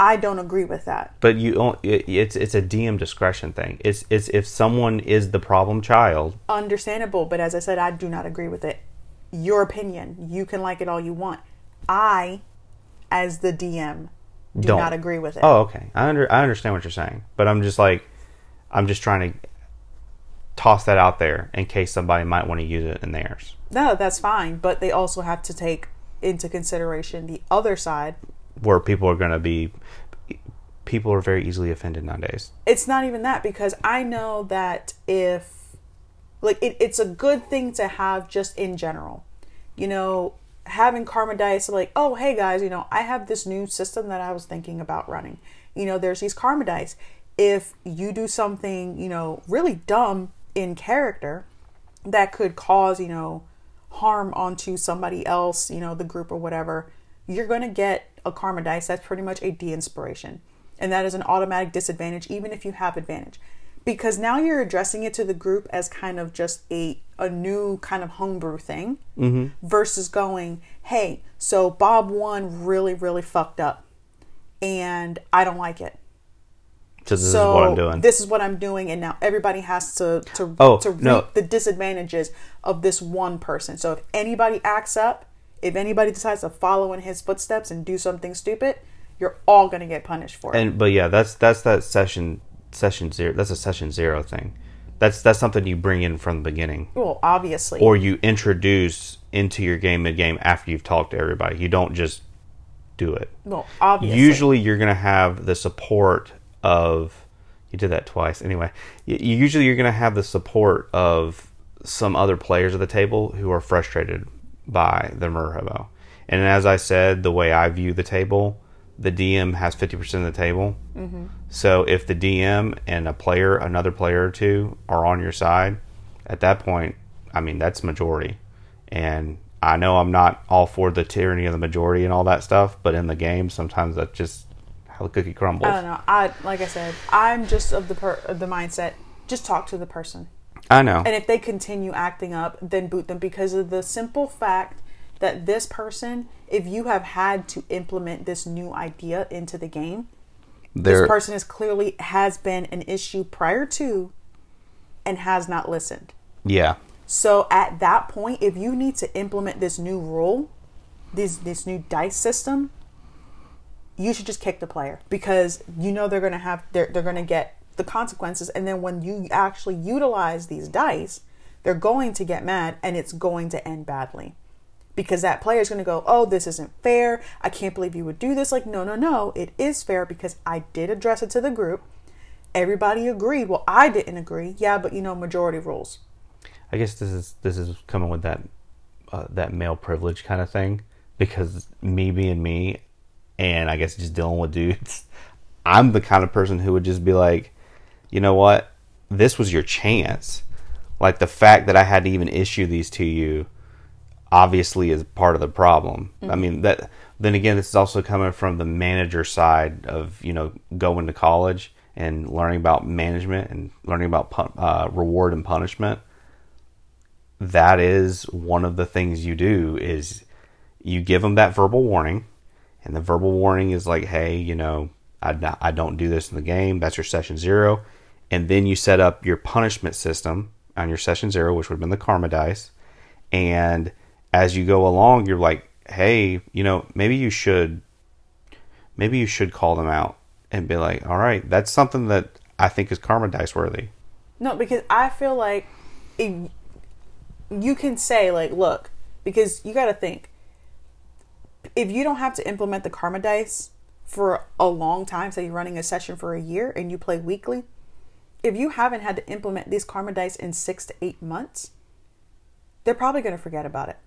I don't agree with that. But you, it's it's a DM discretion thing. It's it's if someone is the problem child. Understandable, but as I said, I do not agree with it. Your opinion. You can like it all you want. I, as the DM, do don't. not agree with it. Oh, okay. I under I understand what you're saying, but I'm just like, I'm just trying to toss that out there in case somebody might want to use it in theirs. No, that's fine, but they also have to take into consideration the other side where people are going to be people are very easily offended nowadays. It's not even that because I know that if like it, it's a good thing to have just in general. You know, having karma dice like, oh hey guys, you know, I have this new system that I was thinking about running. You know, there's these karma dice. If you do something, you know, really dumb in character that could cause, you know, harm onto somebody else, you know, the group or whatever, you're to get a karma dice. That's pretty much a de inspiration. And that is an automatic disadvantage, even if you have advantage. Because now you're addressing it to the group as kind of just a, a new kind of homebrew thing mm-hmm. versus going, hey, so Bob one really, really fucked up and I don't like it. So this so is what I'm doing. This is what I'm doing, and now everybody has to to oh, to reap no. the disadvantages of this one person. So if anybody acts up, if anybody decides to follow in his footsteps and do something stupid, you're all going to get punished for it. And but yeah, that's that's that session session zero. That's a session zero thing. That's that's something you bring in from the beginning. Well, obviously. Or you introduce into your game mid game after you've talked to everybody. You don't just do it. Well, obviously. Usually, you're going to have the support of. You did that twice. Anyway, usually you're going to have the support of some other players at the table who are frustrated by the Merhobo. And as I said, the way I view the table, the DM has 50% of the table. Mm-hmm. So if the DM and a player, another player or two, are on your side, at that point, I mean, that's majority. And I know I'm not all for the tyranny of the majority and all that stuff, but in the game, sometimes that's just how the cookie crumbles. I don't know. I like I said, I'm just of the per- of the mindset. Just talk to the person. I know. And if they continue acting up, then boot them because of the simple fact that this person, if you have had to implement this new idea into the game, this person is clearly has been an issue prior to and has not listened. Yeah. So at that point, if you need to implement this new rule, this this new dice system, you should just kick the player because you know they're gonna have they're they're gonna get the consequences. And then when you actually utilize these dice, they're going to get mad and it's going to end badly. Because that player is going to go, Oh, this isn't fair. I can't believe you would do this. Like, no, no, no. It is fair because I did address it to the group. Everybody agreed. Well, I didn't agree. Yeah, but you know, majority rules. I guess this is this is coming with that uh, that male privilege kind of thing because me being me and I guess just dealing with dudes, I'm the kind of person who would just be like, you know what? This was your chance. Like the fact that I had to even issue these to you obviously is part of the problem. Mm-hmm. I mean that then again this is also coming from the manager side of, you know, going to college and learning about management and learning about uh, reward and punishment. That is one of the things you do is you give them that verbal warning and the verbal warning is like, hey, you know, I, I don't do this in the game. That's your session zero and then you set up your punishment system on your session zero, which would have been the karma dice. And as you go along, you're like, hey, you know, maybe you should, maybe you should call them out and be like, all right, that's something that I think is karma dice worthy. No, because I feel like if you can say like, look, because you got to think if you don't have to implement the karma dice for a long time, say you're running a session for a year and you play weekly, if you haven't had to implement these karma dice in six to eight months, they're probably going to forget about it.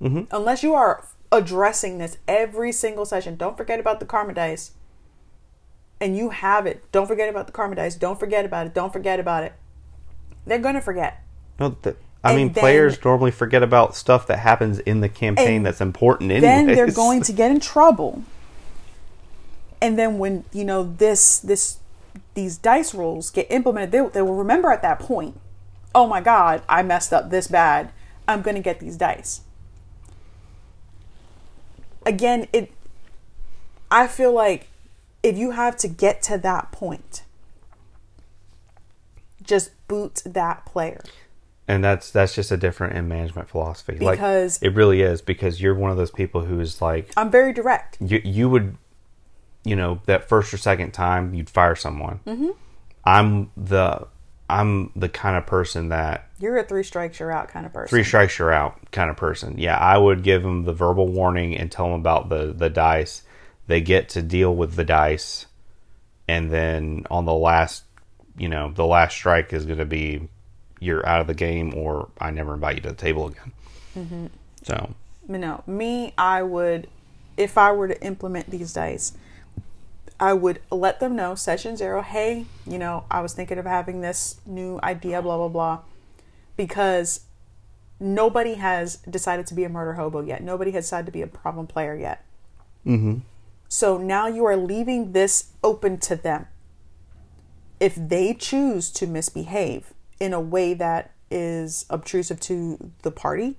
Mm-hmm. Unless you are addressing this every single session. Don't forget about the karma dice. And you have it. Don't forget about the karma dice. Don't forget about it. Don't forget about it. They're going to forget. No, th- I And mean, then- players normally forget about stuff that happens in the campaign that's important. Anyways. then they're going to get in trouble. And then when you know this this these dice rolls get implemented, they, they will remember at that point. Oh my God, I messed up this bad. I'm going to get these dice. Again, it. I feel like if you have to get to that point, just boot that player. and that's that's just a different in management philosophy. Because- like, it really is because you're one of those people who is like I'm very direct. you you would you know that first or second time you'd fire someone. Mm-hmm. I'm the I'm the kind of person that You're a three strikes, you're out kind of person. three strikes you're out kind of person. Yeah, I would give them the verbal warning and tell them about the the dice. They get to deal with the dice, and then on the last, you know, the last strike is going to be you're out of the game, or I never invite you to the table again. Mm-hmm. So no me i would if i were to implement these dice i would let them know session zero hey you know i was thinking of having this new idea blah blah blah because nobody has decided to be a murder hobo yet. Nobody has decided to be a problem player yet. Mm-hmm. so now you are leaving this open to them. If they choose to misbehave in a way that is obtrusive to the party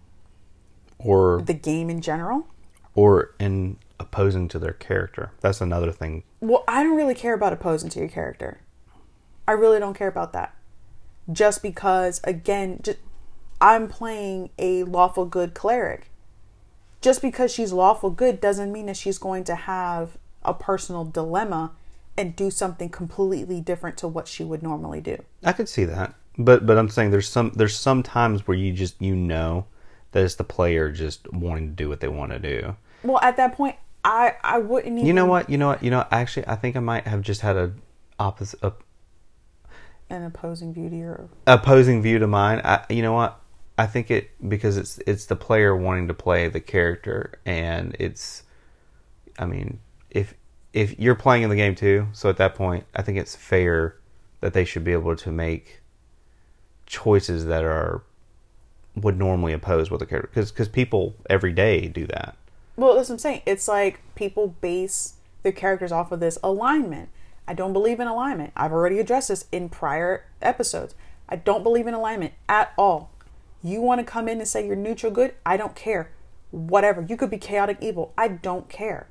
or the game in general or in opposing to their character. That's another thing. Well, I don't really care about opposing to your character. I really don't care about that. Just because, again, just, I'm playing a lawful good cleric. Just because she's lawful good doesn't mean that she's going to have a personal dilemma and do something completely different to what she would normally do. I could see that, but but I'm saying there's some there's some times where you just you know that it's the player just wanting to do what they want to do. Well, at that point, I I wouldn't even. You know what? You know what? You know. Actually, I think I might have just had a opposite a An opposing view to your. opposing view to mine. I, you know what? I think it because it's it's the player wanting to play the character, and it's. I mean, if if you're playing in the game too, so at that point, I think it's fair that they should be able to make choices that are would normally oppose what the character because because people every day do that. Well, that's what I'm saying. It's like people base their characters off of this alignment. I don't believe in alignment. I've already addressed this in prior episodes. I don't believe in alignment at all. You want to come in and say you're neutral good? I don't care. Whatever. You could be chaotic evil. I don't care.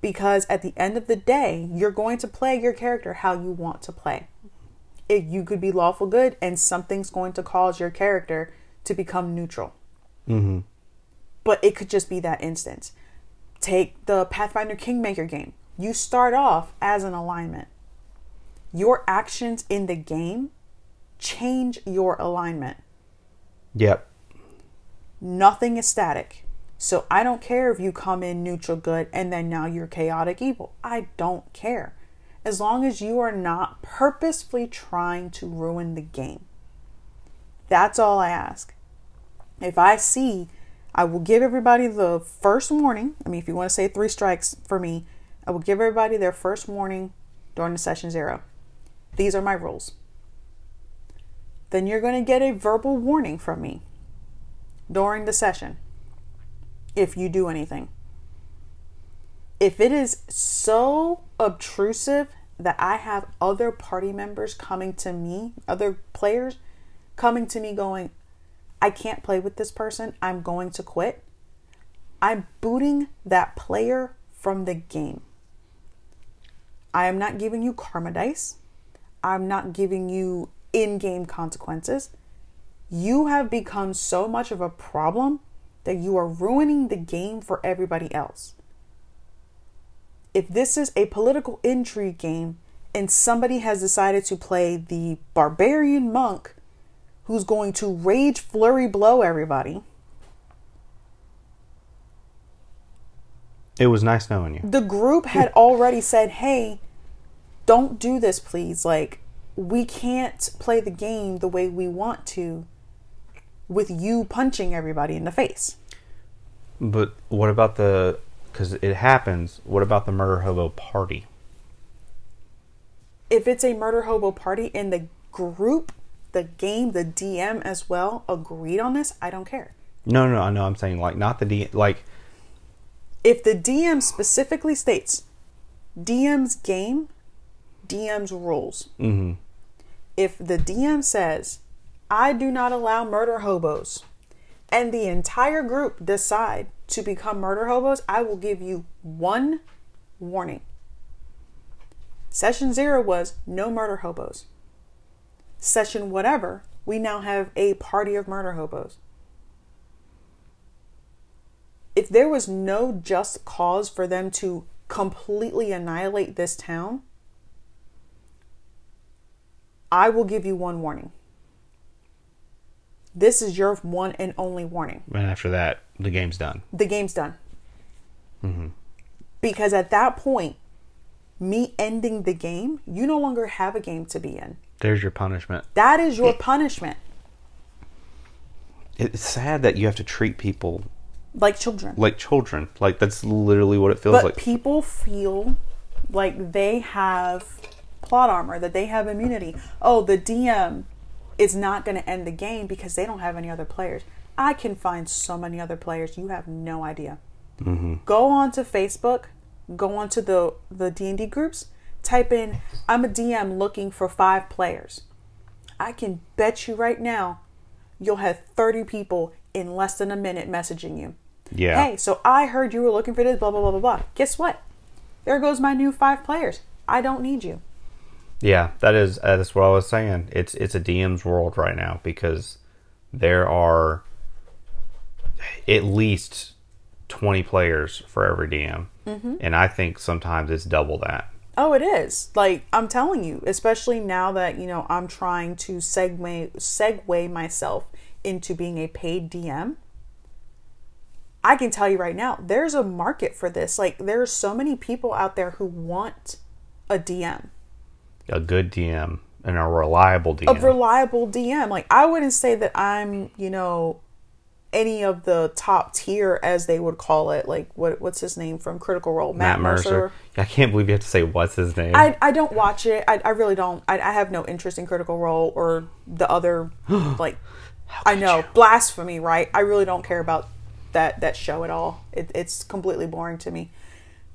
Because at the end of the day, you're going to play your character how you want to play. If you could be lawful good and something's going to cause your character to become neutral Mm-hmm. But it could just be that instance. Take the Pathfinder Kingmaker game. You start off as an alignment. Your actions in the game change your alignment. Yep. Nothing is static. So I don't care if you come in neutral good and then now you're chaotic evil. I don't care. As long as you are not purposefully trying to ruin the game. That's all I ask. If I see, I will give everybody the first warning. I mean, if you want to say three strikes for me, I will give everybody their first warning during the session zero. These are my rules. Then you're going to get a verbal warning from me during the session if you do anything. If it is so obtrusive that I have other party members coming to me, other players coming to me going, I can't play with this person, I'm going to quit, I'm booting that player from the game. I am not giving you karma dice. I'm not giving you in game consequences. You have become so much of a problem that you are ruining the game for everybody else. if this is a political intrigue game and somebody has decided to play the barbarian monk who's going to rage flurry blow everybody, It was nice knowing you. the group had already said, "Hey, don't do this, please. Like, we can't play the game the way we want to with you punching everybody in the face." But what about the? Because it happens. What about the murder hobo party? If it's a murder hobo party and the group, the game, the DM as well agreed on this, I don't care. No, no, I know. I'm saying like not the DM. Like If the DM specifically states DM's game, DM's rules. hmm if the DM says, I do not allow murder hobos, and the entire group decide to become murder hobos, I will give you one warning. Session zero was no murder hobos. Session whatever, we now have a party of murder hobos. If there was no just cause for them to completely annihilate this town, I will give you one warning. This is your one and only warning. and after that, the game's done. The game's done. Mm-hmm. Because at that point, me ending the game, you no longer have a game to be in. There's your punishment. That is your punishment, It's sad that you have to treat people like children. like children. Like that's literally what it feels But like. people feel like they have plot armor, that they have immunity. Oh, the DM is not going to end the game because they don't have any other players. I can find so many other players. You have no idea. Mm-hmm. Go on to Facebook, go on to the the D and D groups. Type in "I'm a DM looking for five players." I can bet you right now, you'll have thirty people in less than a minute messaging you. yeah. Hey, so I heard you were looking for this, blah, blah, blah, blah, blah. Guess what? There goes my new five players. I don't need you. Yeah, that is that's what I was saying. It's it's a DM's world right now because there are at least twenty players for every DM, Mm-hmm. and I think sometimes it's double that. Oh, it is. Like, I'm telling you, especially now that, you know, I'm trying to segue, segue myself into being a paid DM. I can tell you right now, there's a market for this. Like, there's so many people out there who want a DM. A good DM and a reliable DM. a reliable DM. Like I wouldn't say that I'm, you know, any of the top tier as they would call it. Like what what's his name from Critical Role? Matt Mercer. I can't believe you have to say what's his name. I, I don't watch it. I, I really don't. I, I have no interest in Critical Role or the other like I know blasphemy, right? I really don't care about that that show at all. It, it's completely boring to me.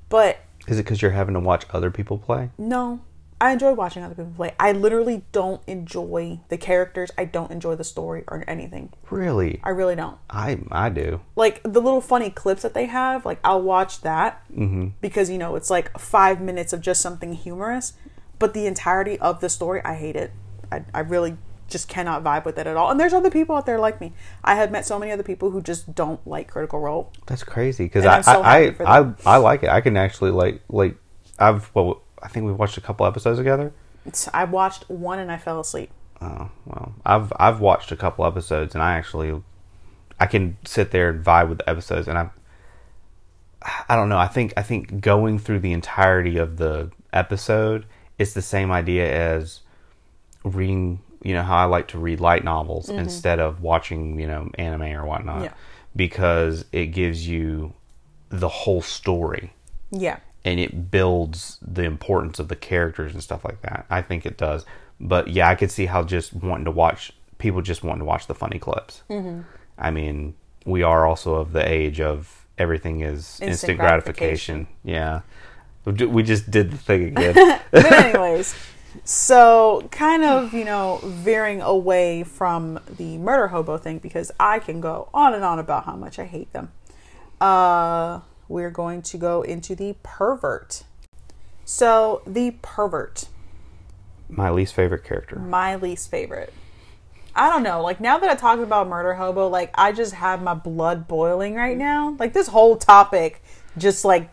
But Is it because you're having to watch other people play? No, I enjoy watching other people play. I literally don't enjoy the characters. I don't enjoy the story or anything. Really? I really don't. I I do. Like the little funny clips that they have, like I'll watch that mm-hmm. because you know it's like five minutes of just something humorous. But the entirety of the story, I hate it. I, I really just cannot vibe with it at all. And there's other people out there like me. I have met so many other people who just don't like Critical Role. That's crazy because I so I, I. I I like it. I can actually like like I've well I think we watched a couple episodes together. It's, I watched one and I fell asleep. Oh well, I've I've watched a couple episodes and I actually I can sit there and vibe with the episodes and I I don't know. I think I think going through the entirety of the episode is the same idea as reading. You know how I like to read light novels mm-hmm. instead of watching you know anime or whatnot Yeah. because it gives you the whole story Yeah. And it builds the importance of the characters and stuff like that. I think it does. But yeah, I could see how just wanting to watch people just wanting to watch the funny clips. Mm-hmm. I mean, we are also of the age of everything is instant, Instant gratification. Yeah, We we just did the thing again. but anyways so kind of you know veering away from the murder hobo thing because i can go on and on about how much i hate them uh we're going to go into the pervert so the pervert My least favorite character. my least favorite i don't know like now that i talked about murder hobo like i just have my blood boiling right now like this whole topic just like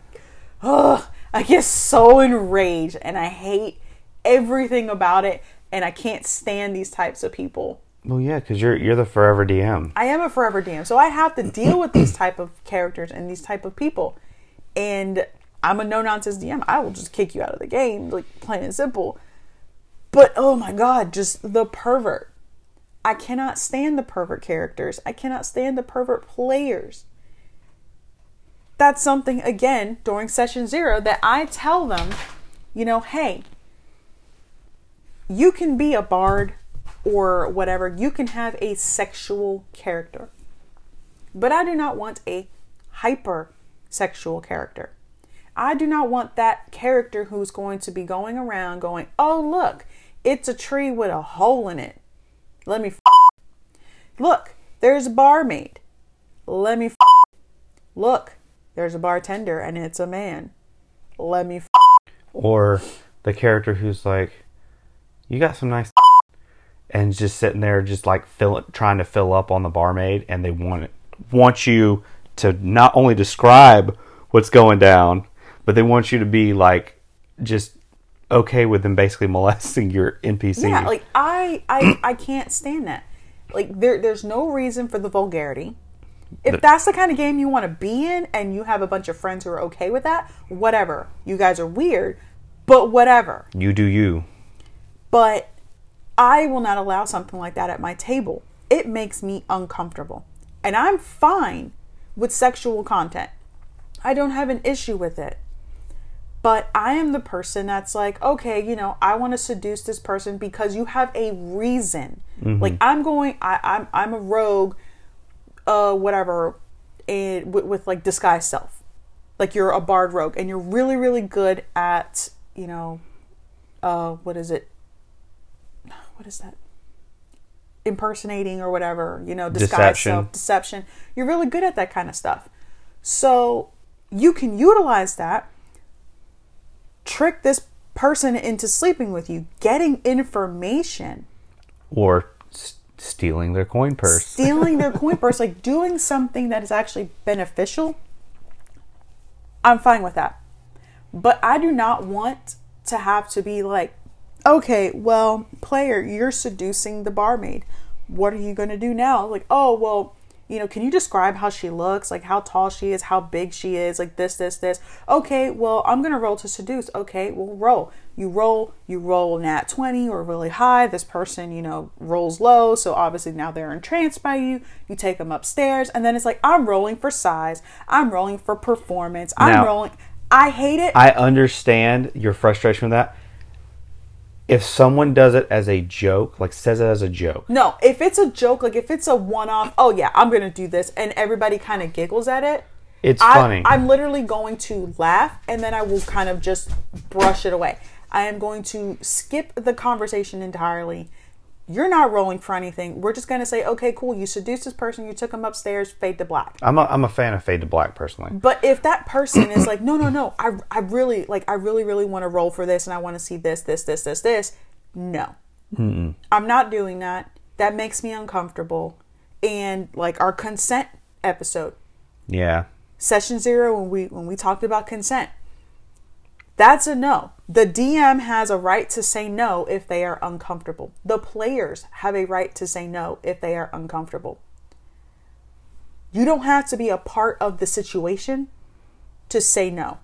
ugh, I get so enraged and I hate everything about it and I can't stand these types of people. Well, yeah, because you're you're the forever DM. I am a forever DM, so I have to deal with these type of characters and these type of people. And I'm a no nonsense DM. I will just kick you out of the game, like plain and simple. But oh my god, just the pervert. I cannot stand the pervert characters. I cannot stand the pervert players. That's something again during session 0 that I tell them, you know, hey, you can be a bard or whatever. You can have a sexual character. But I do not want a hyper sexual character. I do not want that character who's going to be going around going, oh, look, it's a tree with a hole in it. Let me. F-. Look, there's a barmaid. Let me. F-. Look, there's a bartender and it's a man. Let me. F-. Or the character who's like, you got some nice and just sitting there just like fill, trying to fill up on the barmaid and they want want you to not only describe what's going down but they want you to be like just okay with them basically molesting your npc Yeah, like I I I can't stand that. Like there there's no reason for the vulgarity. If that's the kind of game you want to be in and you have a bunch of friends who are okay with that, whatever. You guys are weird, but whatever. you do you But I will not allow something like that at my table. It makes me uncomfortable. And I'm fine with sexual content. I don't have an issue with it. But I am the person that's like, okay, you know, I want to seduce this person because you have a reason. Like I'm going, I, I'm I'm a rogue, uh, whatever, and with, with like disguise self. Like you're a bard rogue, and you're really really good at, you know, uh, what is it? What is that? Impersonating or whatever, you know, disguise Deception. self, deception. You're really good at that kind of stuff. So you can utilize that trick this person into sleeping with you, getting information, or s- stealing their coin purse stealing their coin purse, like doing something that is actually beneficial. I'm fine with that. But I do not want to have to be like, okay, well, player, you're seducing the barmaid. What are you going to do now? Like, oh, well, you know, can you describe how she looks, like how tall she is, how big she is, like this, this, this. Okay, well, I'm gonna roll to seduce. Okay, well, roll. You roll, you roll nat 20 or really high. This person, you know, rolls low, so obviously now they're entranced by you. You take them upstairs, and then it's like, I'm rolling for size, I'm rolling for performance, I'm Now- rolling. I hate it. I understand your frustration with that. If someone does it as a joke, like says it as a joke, No, if it's a joke, like if it's a one off, oh yeah, I'm gonna do this, and everybody kind of giggles at it. it's I, funny. I'm literally going to laugh and then I will kind of just brush it away. I am going to skip the conversation entirely. You're not rolling for anything. We're just going to say, okay, cool. You seduced this person. You took them upstairs. Fade to black. I'm a, I'm a fan of Fade to Black personally. But if that person is like, no, no, no, I, I really, like, I really, really want to roll for this and I want to see this, this, this, this, this, no. I'm not doing that. That makes me uncomfortable. And like our consent episode, Yeah. session zero when we when we talked about consent that's a no. The dm has a right to say no if they are uncomfortable. The players have a right to say no if they are uncomfortable. You don't have to be a part of the situation to say no.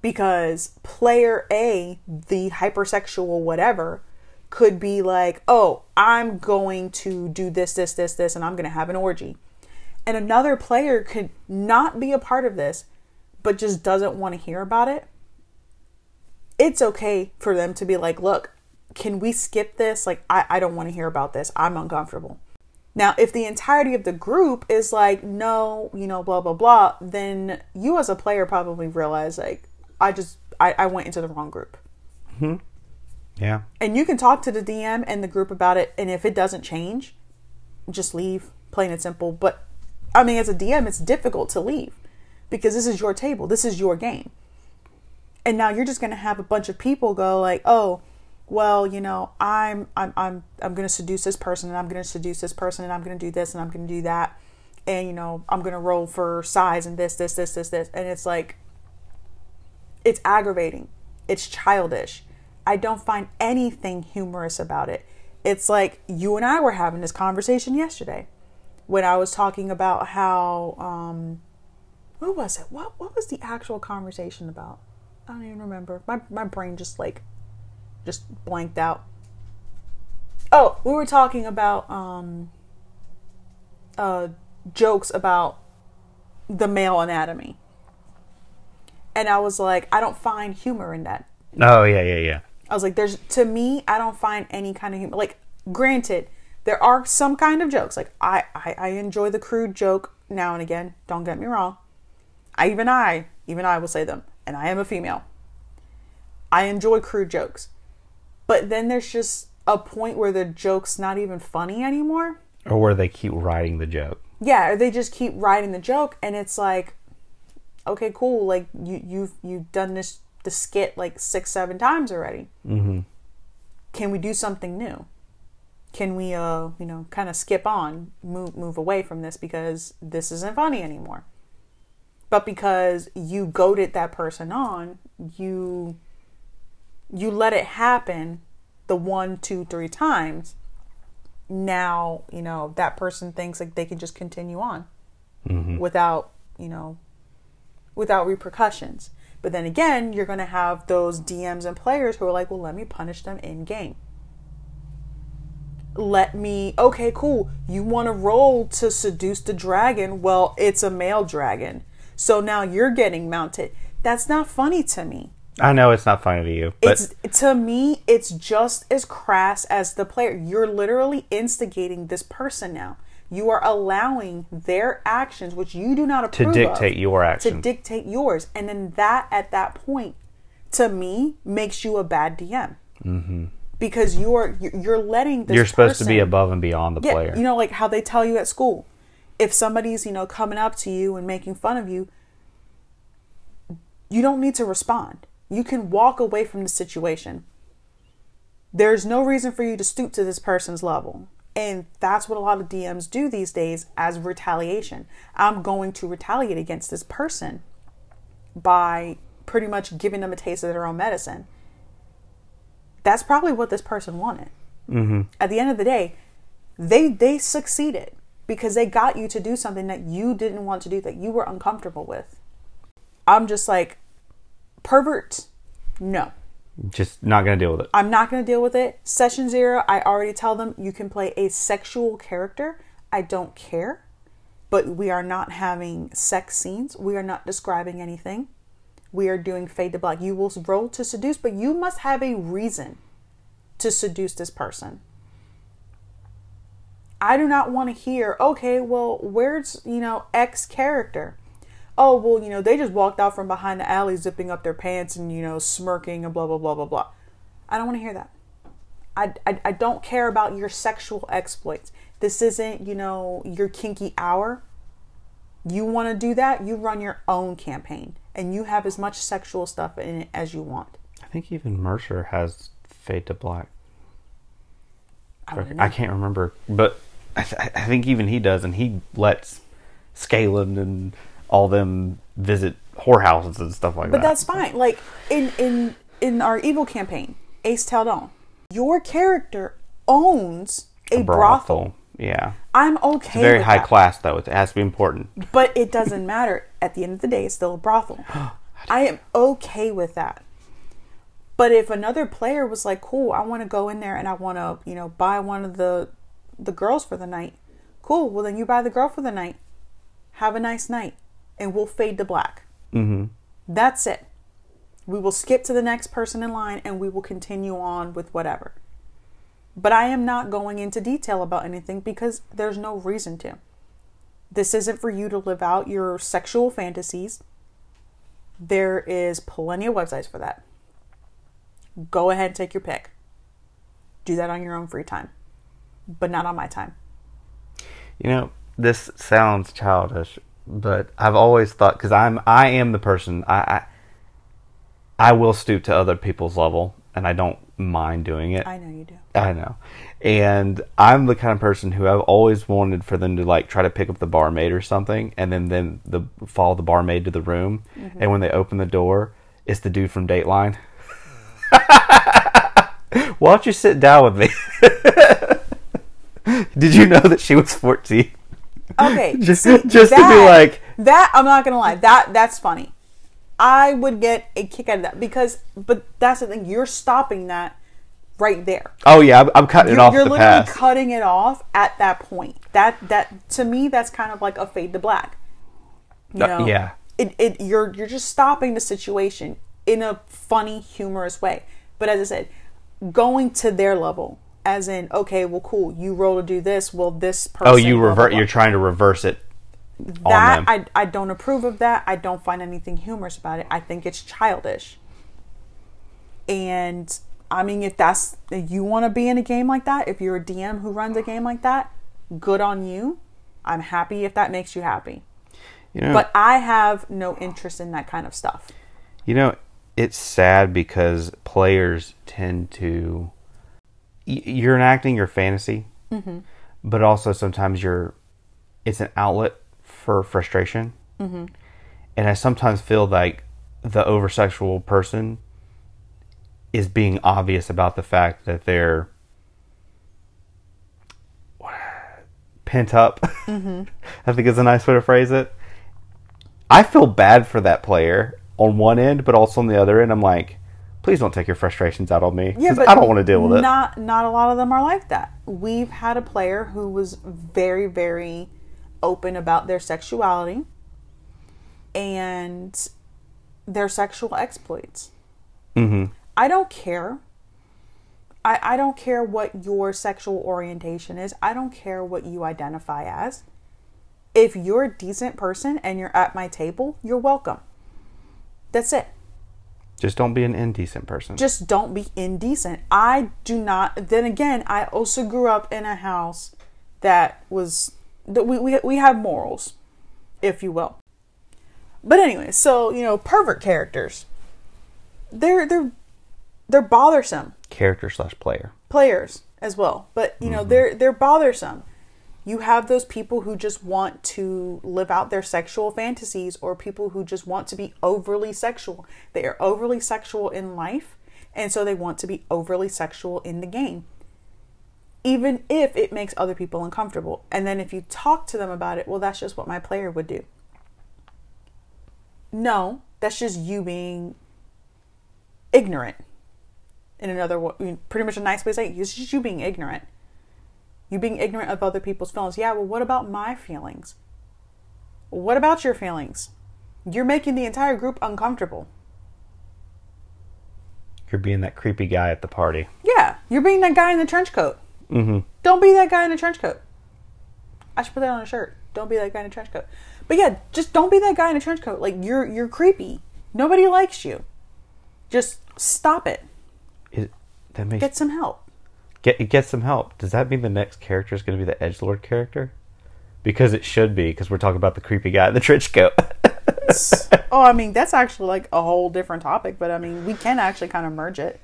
Because player a the hypersexual whatever could be like oh i'm going to do this this this this and i'm going to have an orgy. And another player could not be a part of this but just doesn't want to hear about it it's okay for them to be like look can we skip this like i, I don't want to hear about this i'm uncomfortable now if the entirety of the group is like no you know blah blah blah then you as a player probably realize like i just i, I went into the wrong group hmm Yeah. and you can talk to the DM and the group about it. And if it doesn't change, just leave, plain and simple. But I mean, as a DM, it's difficult to leave because this is your table, this is your game. And now you're just going to have a bunch of people go like, "Oh, well, you know, I'm I'm I'm I'm going to seduce this person and I'm going to seduce this person and I'm going to do this and I'm going to do that." And you know, I'm going to roll for size and this this this this this. And it's like It's aggravating. It's childish. I don't find anything humorous about it. It's like you and I were having this conversation yesterday when I was talking about how um what was it? What what was the actual conversation about? I don't even remember. My my brain just like just blanked out. Oh, we were talking about um uh jokes about the male anatomy. And I was like, I don't find humor in that. Oh yeah, yeah, yeah. I was like, there's to me, I don't find any kind of humor. Like, granted, there are some kind of jokes. Like, I, I, I enjoy the crude joke now and again. Don't get me wrong. I even I, even I will say them, and I am a female. I enjoy crude jokes, but then there's just a point where the joke's not even funny anymore. Or where they keep writing the joke. Yeah, or they just keep writing the joke, and it's like, okay, cool. Like you, you've you've done this the skit like six, seven times already. Mm-hmm. Can we do something new? Can we, uh, you know, kind of skip on, move move away from this because this isn't funny anymore? But because you goaded that person on, you you let it happen the one, two, three times. Now, you know, that person thinks like they can just continue on mm-hmm. without, you know, without repercussions. But then again, you're going to have those DMs and players who are like, well, let me punish them in game. Let me, okay, cool. You want to roll to seduce the dragon? Well, it's a male dragon. So now you're getting mounted. That's not funny to me. I know it's not funny to you, but It's to me, it's just as crass as the player. You're literally instigating this person now. You are allowing their actions, which you do not approve to dictate of, your actions, to dictate yours, and then that at that point, to me, makes you a bad DM. Mm-hmm. Because you're you're letting You're supposed to be above and beyond the yeah, player. you know, like how they tell you at school. If somebody's, you know, coming up to you and making fun of you, you don't need to respond. You can walk away from the situation. There's no reason for you to stoop to this person's level. And that's what a lot of DMs do these days as retaliation. I'm going to retaliate against this person by pretty much giving them a taste of their own medicine. That's probably what this person wanted mm-hmm. at the end of the day, they they succeeded because they got you to do something that you didn't want to do that you were uncomfortable with. I'm just like pervert. No. Just not going to deal with it. I'm not going to deal with it. Session 0, I already tell them you can play a sexual character. I don't care. But we are not having sex scenes. We are not describing anything. We are doing fade to black. You will roll to seduce, but you must have a reason to seduce this person. I do not want to hear, okay, well, where's, you know, X character? Oh, well, you know, they just walked out from behind the alley zipping up their pants and, you know, smirking and blah, blah, blah, blah, blah. I don't want to hear that. I, I, I don't care about your sexual exploits. This isn't, you know, your kinky hour. You want to do that, you run your own campaign and you have as much sexual stuff in it as you want. I think even Mercer has Fade to Black. I I can't remember, but I, th- I think even he does, and he lets Scanlan and all them visit whorehouses and stuff like But that. But that's fine. Like in in in our evil campaign, Ace Taldon, your character owns a, brothel. Yeah, I'm okay. very with high that. class though. It has to be important. But it doesn't matter. At the end of the day, it's still a brothel. I am okay with that. But if another player was like, "Cool, I want to go in there and I want to, you know, buy one of the the girls for the night," cool. Well, then you buy the girl for the night. Have a nice night, and we'll fade to black. hmm That's it. We will skip to the next person in line and we will continue on with whatever. But I am not going into detail about anything because there's no reason to. This isn't for you to live out your sexual fantasies. There is plenty of websites for that. Go ahead and take your pick. Do that on your own free time, but not on my time. You know, this sounds childish, but I've always thought because I'm I am the person I, I I will stoop to other people's level, and I don't mind doing it. I know you do. I know. And I'm the kind of person who I've always wanted for them to like try to pick up the barmaid or something and then then the follow the barmaid to the room mm-hmm. and when they open the door It's the dude from Dateline. Why don't you sit down with me? Did you know that she was 14? Okay, Just, see, just to be like, that. I'm not gonna lie. That that's funny. I would get a kick out of that because, but that's the thing. You're stopping that right there. oh yeah, I'm, I'm cutting it You're, off you're literally cutting it off at that point. That that to me, that's kind of like a fade to black. You Uh, know? yeah. It, it you're you're just stopping the situation in a funny, humorous way. But as I said, going to their level, as in, okay, well, cool, you roll to do this. Well, this person. oh, you revert. You're trying to reverse it on that. I, I don't approve of that. I don't find anything humorous about it. I think it's childish. And I mean, if that's if you want to be in a game like that, if you're a DM who runs a game like that, good on you. I'm happy if that makes you happy. you know, But I have no interest in that kind of stuff. You know, it's sad because players tend to. You're enacting your fantasy, but also sometimes you're. It's an outlet for frustration, mm-hmm. and I sometimes feel like the over sexual person is being obvious about the fact that they're pent up. I think is a nice way to phrase it. I feel bad for that player on one end, but also on the other end, I'm like, please don't take your frustrations out on me. 'cause I don't want to deal with it. Not not a lot of them are like that. We've had a player who was very very open about their sexuality and their sexual exploits. hmm I don't care. I, I don't care what your sexual orientation is. I don't care what you identify as. If you're a decent person and you're at my table, you're welcome. That's it. Just don't be an indecent person. just don't be indecent. I do not. Then again, I also grew up in a house that was that we we we have morals, if you will. But anyway, so you know, pervert characters. They're they're they're bothersome Character slash player. players as well. But you know, mm-hmm. they're they're bothersome. You have those people who just want to live out their sexual fantasies or people who just want to be overly sexual. They are overly sexual in life, and so they want to be overly sexual in the game. Even if it makes other people uncomfortable. And then if you talk to them about it, well that's just what my player would do. No, that's just you being ignorant in another pretty much a nice way to say it. It's just you being ignorant. You being ignorant of other people's feelings. Yeah, well, what about my feelings? What about your feelings? You're making the entire group uncomfortable. You're being that creepy guy at the party. Yeah, you're being that guy in the trench coat. Mm-hmm. Don't be that guy in a trench coat. I should put that on a shirt. Don't be that guy in a trench coat. But yeah, just don't be that guy in a trench coat. Like you're you're creepy. Nobody likes you. Just stop it. It, that makes Get some help. Get get some help. Does that mean the next character is going to be the edge lord character? Because it should be. Because we're talking about the creepy guy in the trench coat. oh, I mean, that's actually like a whole different topic, but I mean, we can actually kind of merge it.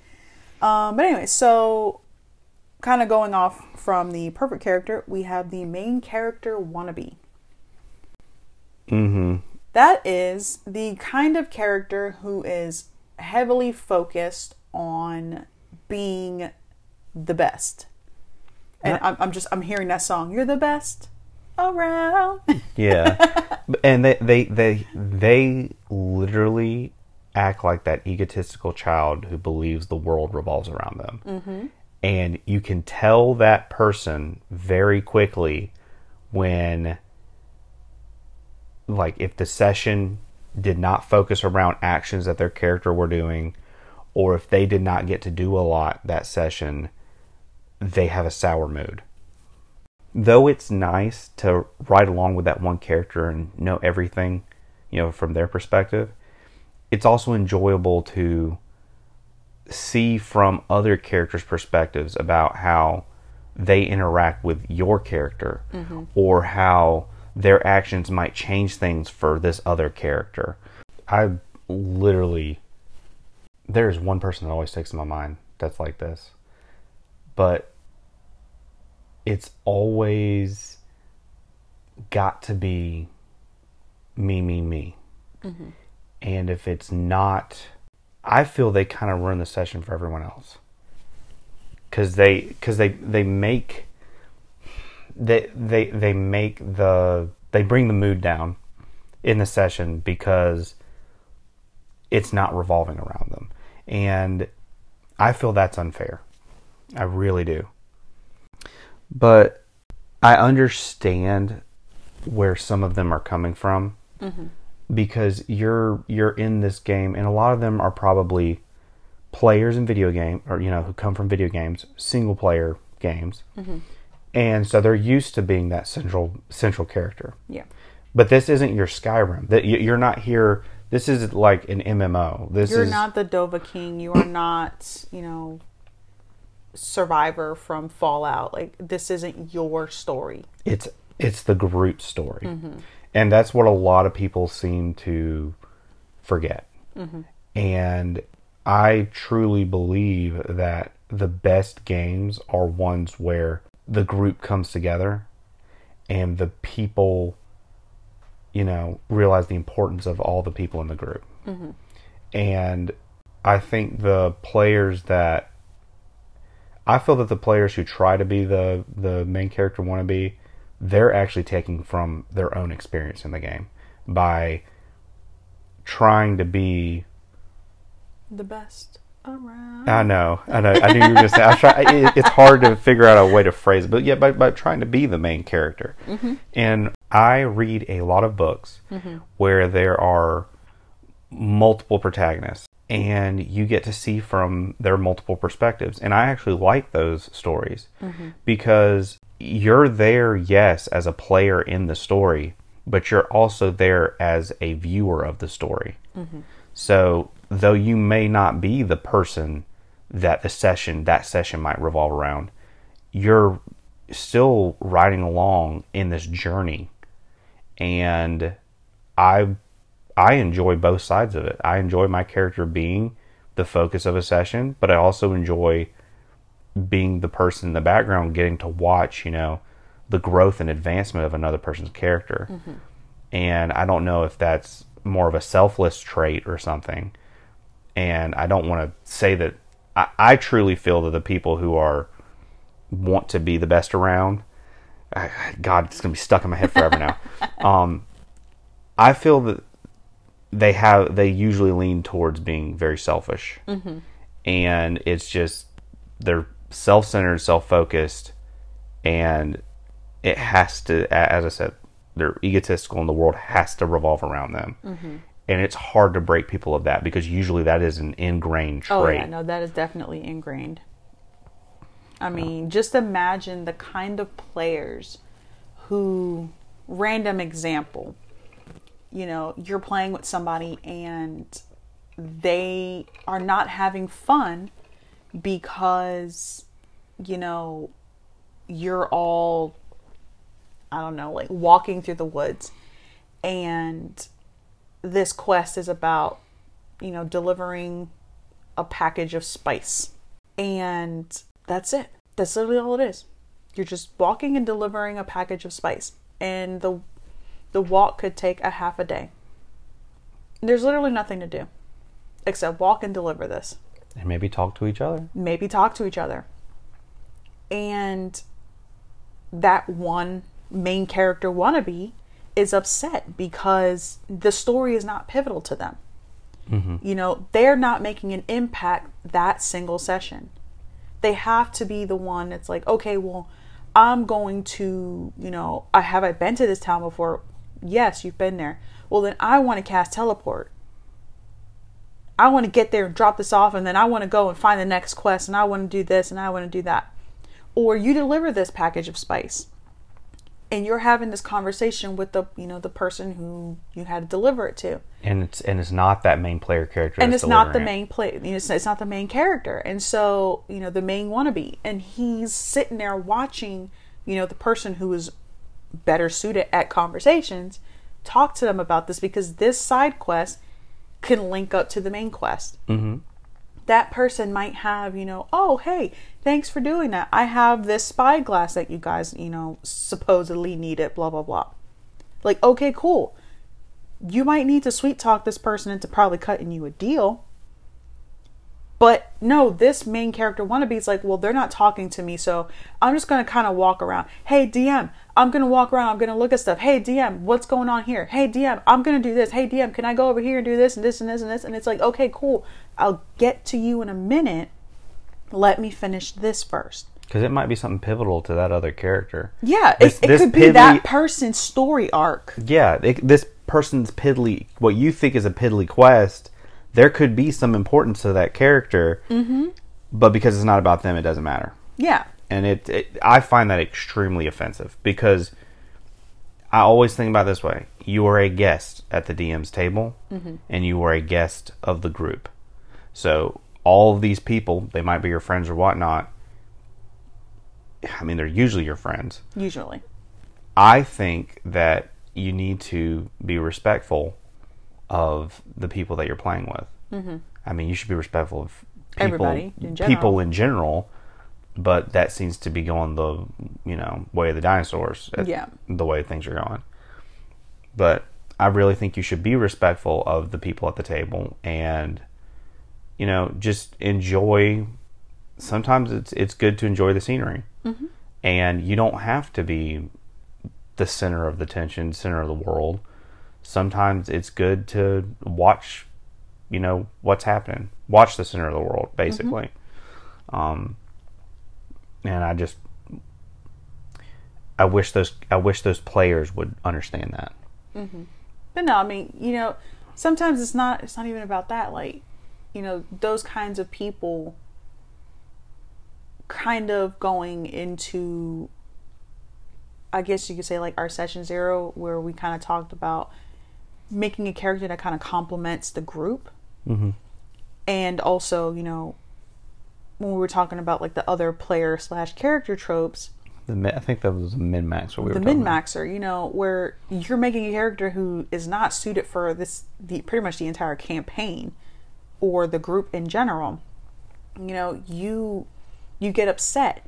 Um, but anyway, so kind of going off from the perfect character, we have the main character wannabe. mm-hmm. That is the kind of character who is heavily focused on being the best. And I'm, I'm just, I'm hearing that song, You're the best around. Yeah, and they they they they literally act like that egotistical child who believes the world revolves around them, mm-hmm. and you can tell that person very quickly when, like, if the session did not focus around actions that their character were doing, or if they did not get to do a lot that session, they have a sour mood though it's nice to ride along with that one character and know everything, you know, from their perspective, it's also enjoyable to see from other characters' perspectives about how they interact with your character mm-hmm. or how their actions might change things for this other character. I literally there's one person that always sticks in my mind that's like this. But it's always got to be me, me, me. Mm-hmm. And if it's not I feel they kind of ruin the session for everyone else. Because they because they they make they they they make the they bring the mood down in the session because it's not revolving around them. And i feel that's unfair i really do. But i understand where some of them are coming from mm-hmm. because you're you're in this game and a lot of them are probably players in video game or you know who come from video games single player games. Mm-hmm. And so they're used to being that central central character. Yeah. but this isn't your skyrim. That you- you're not here. This is like an mmo this You're is not the Dovahkiin. You are not, you know, survivor from Fallout. Like this isn't your story. it's it's the group story. Mm-hmm. And that's what a lot of people seem to forget. Mm-hmm. And i truly believe that the best games are ones where the group comes together and the people you know realize the importance of all the people in the group. Mm-hmm. And i think the players that I feel that the players who try to be the the main character want to be, they're actually taking from their own experience in the game by trying to be. The best around. I know, I know, I knew you were going to say. I try. It, it's hard to figure out a way to phrase it, but yeah, by by trying to be the main character. Mm-hmm. And I read a lot of books mm-hmm. where there are multiple protagonists and you get to see from their multiple perspectives. And i actually like those stories mm-hmm. because you're there yes as a player in the story but you're also there as a viewer of the story. Mm-hmm. So though you may not be the person that the session that session might revolve around you're still riding along in this journey. And i I enjoy both sides of it. I enjoy my character being the focus of a session, but I also enjoy being the person in the background getting to watch, you know, the growth and advancement of another person's character. And I don't know if that's more of a selfless trait or something. And I don't want to say that I, I truly feel that the people who are want to be the best around, I, God, it's gonna be stuck in my head forever now. Um, I feel that they have they usually lean towards being very selfish. Mm-hmm. And it's just they're self-centered self-focused and it has to as i said they're egotistical and the world has to revolve around them. Mm-hmm. And it's hard to break people of that because usually that is an ingrained trait Oh yeah, no, that is definitely ingrained. I mean, just imagine the kind of players who random example, you know, you're playing with somebody and they are not having fun because you know, you're all I don't know, like walking through the woods. And this quest is about you know delivering a package of spice. And that's it. That's literally all it is. You're just walking and delivering a package of spice. And the the walk could take a half a day there's literally nothing to do except walk and deliver this and maybe talk to each other maybe talk to each other. And that one main character wannabe is upset because the story is not pivotal to them. Mm-hmm. You know, they're not making an impact that single session. They have to be the one that's like, okay, well, I'm going to, you know, I have I been to this town before? Yes, you've been there. Well, then I want to cast teleport. I want to get there and drop this off, and then I want to go and find the next quest, and I want to do this, and I want to do that. Or you deliver this package of spice, and you're having this conversation with the you know the person who you had to deliver it to, and it's and it's not that main player character and it's not the main play. You know, it's, it's not the main character, and so you know the main wannabe, and he's sitting there watching you know the person who is better suited at conversations talk to them about this because this side quest can link up to the main quest. Mm-hmm. That person might have, you know, oh, hey, thanks for doing that. I have this spyglass that you guys, you know, supposedly needed, blah, blah, blah. Like, okay, cool. You might need to sweet talk this person into probably cutting you a deal. But no, this main character wannabe is like, well, they're not talking to me, so I'm just gonna kind of walk around. Hey, DM, I'm gonna walk around. I'm gonna look at stuff. Hey, DM, what's going on here? Hey, DM, I'm gonna do this. Hey, DM, can I go over here and do this and this and this and this? And it's like, okay, cool. I'll get to you in a minute. Let me finish this first. Because it might be something pivotal to that other character. Yeah, This- it, it could be piddly- that person's story arc. Yeah, it, this person's piddly, what you think is a piddly quest, there could be some importance to that character, mm-hmm. but because it's not about them, it doesn't matter. Yeah. and it, it I find that extremely offensive because I always think about it this way: you are a guest at the DM's table, and you are a guest of the group. So all of these people, they might be your friends or whatnot. I mean, they're usually your friends. Usually. I think that you need to be respectful of the people that you're playing with. Mm-hmm. I mean, you should be respectful of people, Everybody, in general. people in general. But that seems to be going the you know way of the dinosaurs. at Yeah. the way things are going. But I really think you should be respectful of the people at the table and you know just enjoy. Sometimes it's it's good to enjoy the scenery, and you don't have to be the center of the tension, center of the world. Sometimes it's good to watch, you know, what's happening. Watch the center of the world, basically. Um, and I just, I wish those, I wish those players would understand that. But no, I mean, you know, sometimes it's not it's not even about that. Like, you know, those kinds of people kind of going into I guess you could say like our session zero where we kind of talked about making a character that kind of complements the group. Mhm. And also, you know, when we were talking about like the other player slash character tropes, The, mi- I think that was the min-max what we the min-maxer you know, where you're making a character who is not suited for this, the pretty much the entire campaign or the group in general. You know, you you get upset,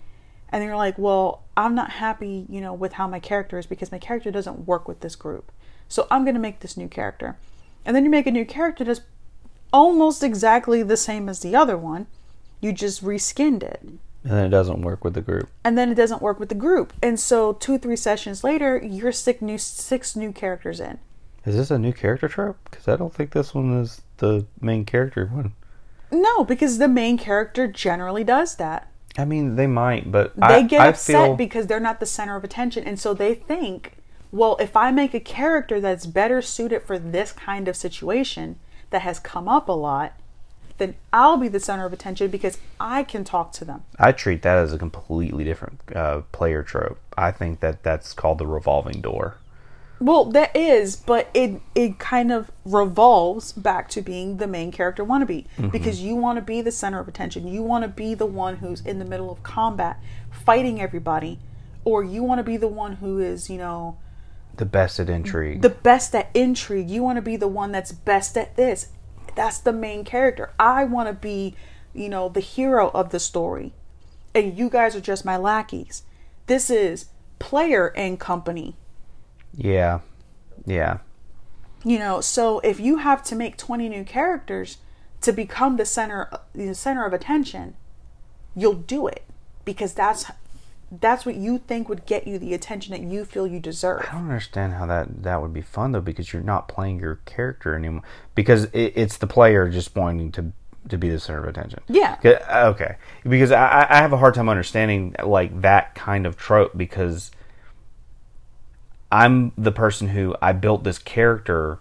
and you're like, well, I'm not happy, you know, with how my character is because my character doesn't work with this group. So I'm gonna make this new character, and then you make a new character that's almost exactly the same as the other one. You just reskinned it And then it doesn't work with the group. and then it doesn't work with the group. And so two, three sessions later, you're six new six new characters in. Is this a new character trope? Because I don't think this one is the main character one. No, because the main character generally does that. I mean, they might, but They I, get I upset feel, because they're not the center of attention, and so they think, well, if I make a character that's better suited for this kind of situation that has come up a lot, then I'll be the center of attention because I can talk to them. I treat that as a completely different uh, player trope. I think that that's called the revolving door. Well, that is, but it it kind of revolves back to being the main character wannabe because you want to be the center of attention. You want to be the one who's in the middle of combat, fighting everybody, or you want to be the one who is, you know, The best at intrigue. the best at intrigue. You want to be the one that's best at this. That's the main character. I want to be, you know, the hero of the story. And you guys are just my lackeys. This is player and company. yeah, yeah. You know, so if you have to make 20 new characters to become the center the center of attention, you'll do it because that's that's what you think would get you the attention that you feel you deserve. I don't understand how that that would be fun though, because you're not playing your character anymore. Because it, it's the player just wanting to to be the center of attention. Yeah. Okay. Because I, I have a hard time understanding like that kind of trope because I'm the person who I built this character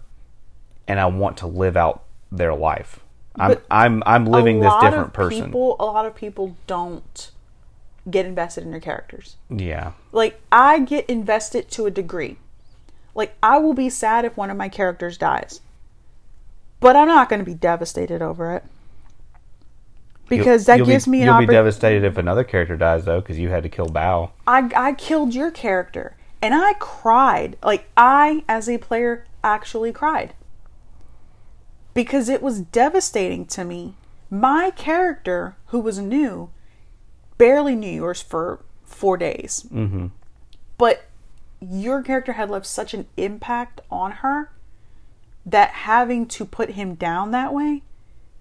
and I want to live out their life. I'm But I'm I'm living a this lot different of person. People, a lot of people don't get invested in your characters. yeah. Like I get invested to a degree. Like I will be sad if one of my characters dies. But I'm not going to be devastated over it. Because that You'll gives be, me an You'll be devastated if another character dies though, because you had to kill Bao. I I killed your character and I cried. Like I as a player actually cried. Because it was devastating to me. My character who was new barely knew yours for 4 days. Mm-hmm. But your character had left such an impact on her that having to put him down that way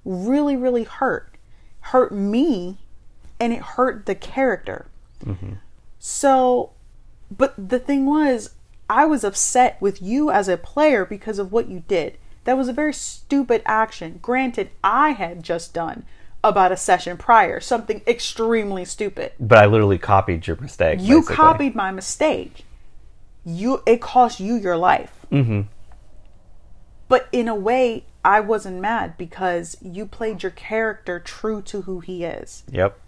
really really hurt hurt me and it hurt the character. So, but the thing was, I was upset with you as a player because of what you did. That was a very stupid action. Granted, I had just done about a session prior something extremely stupid. But I literally copied your mistake. You basically. copied my mistake. You it cost you your life. Mm-hmm. But in a way, I wasn't mad because you played your character true to who he is. Yep.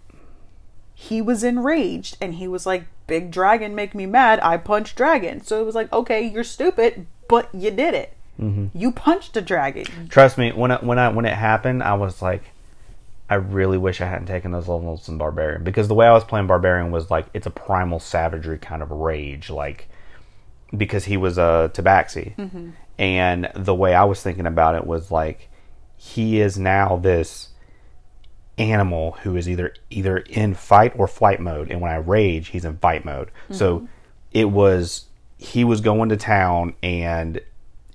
He was enraged and he was like, "Big dragon make me mad. I punch dragon." So it was like, "Okay, you're stupid, but you did it. You punched a dragon." Trust me, when it, when I when it happened, I was like, I really wish I hadn't taken those levels in barbarian because the way I was playing barbarian was like it's a primal savagery kind of rage, like because he was a tabaxi, mm-hmm. and the way I was thinking about it was like he is now this animal who is either either in fight or flight mode, and when I rage, he's in fight mode. Mm-hmm. So it was he was going to town and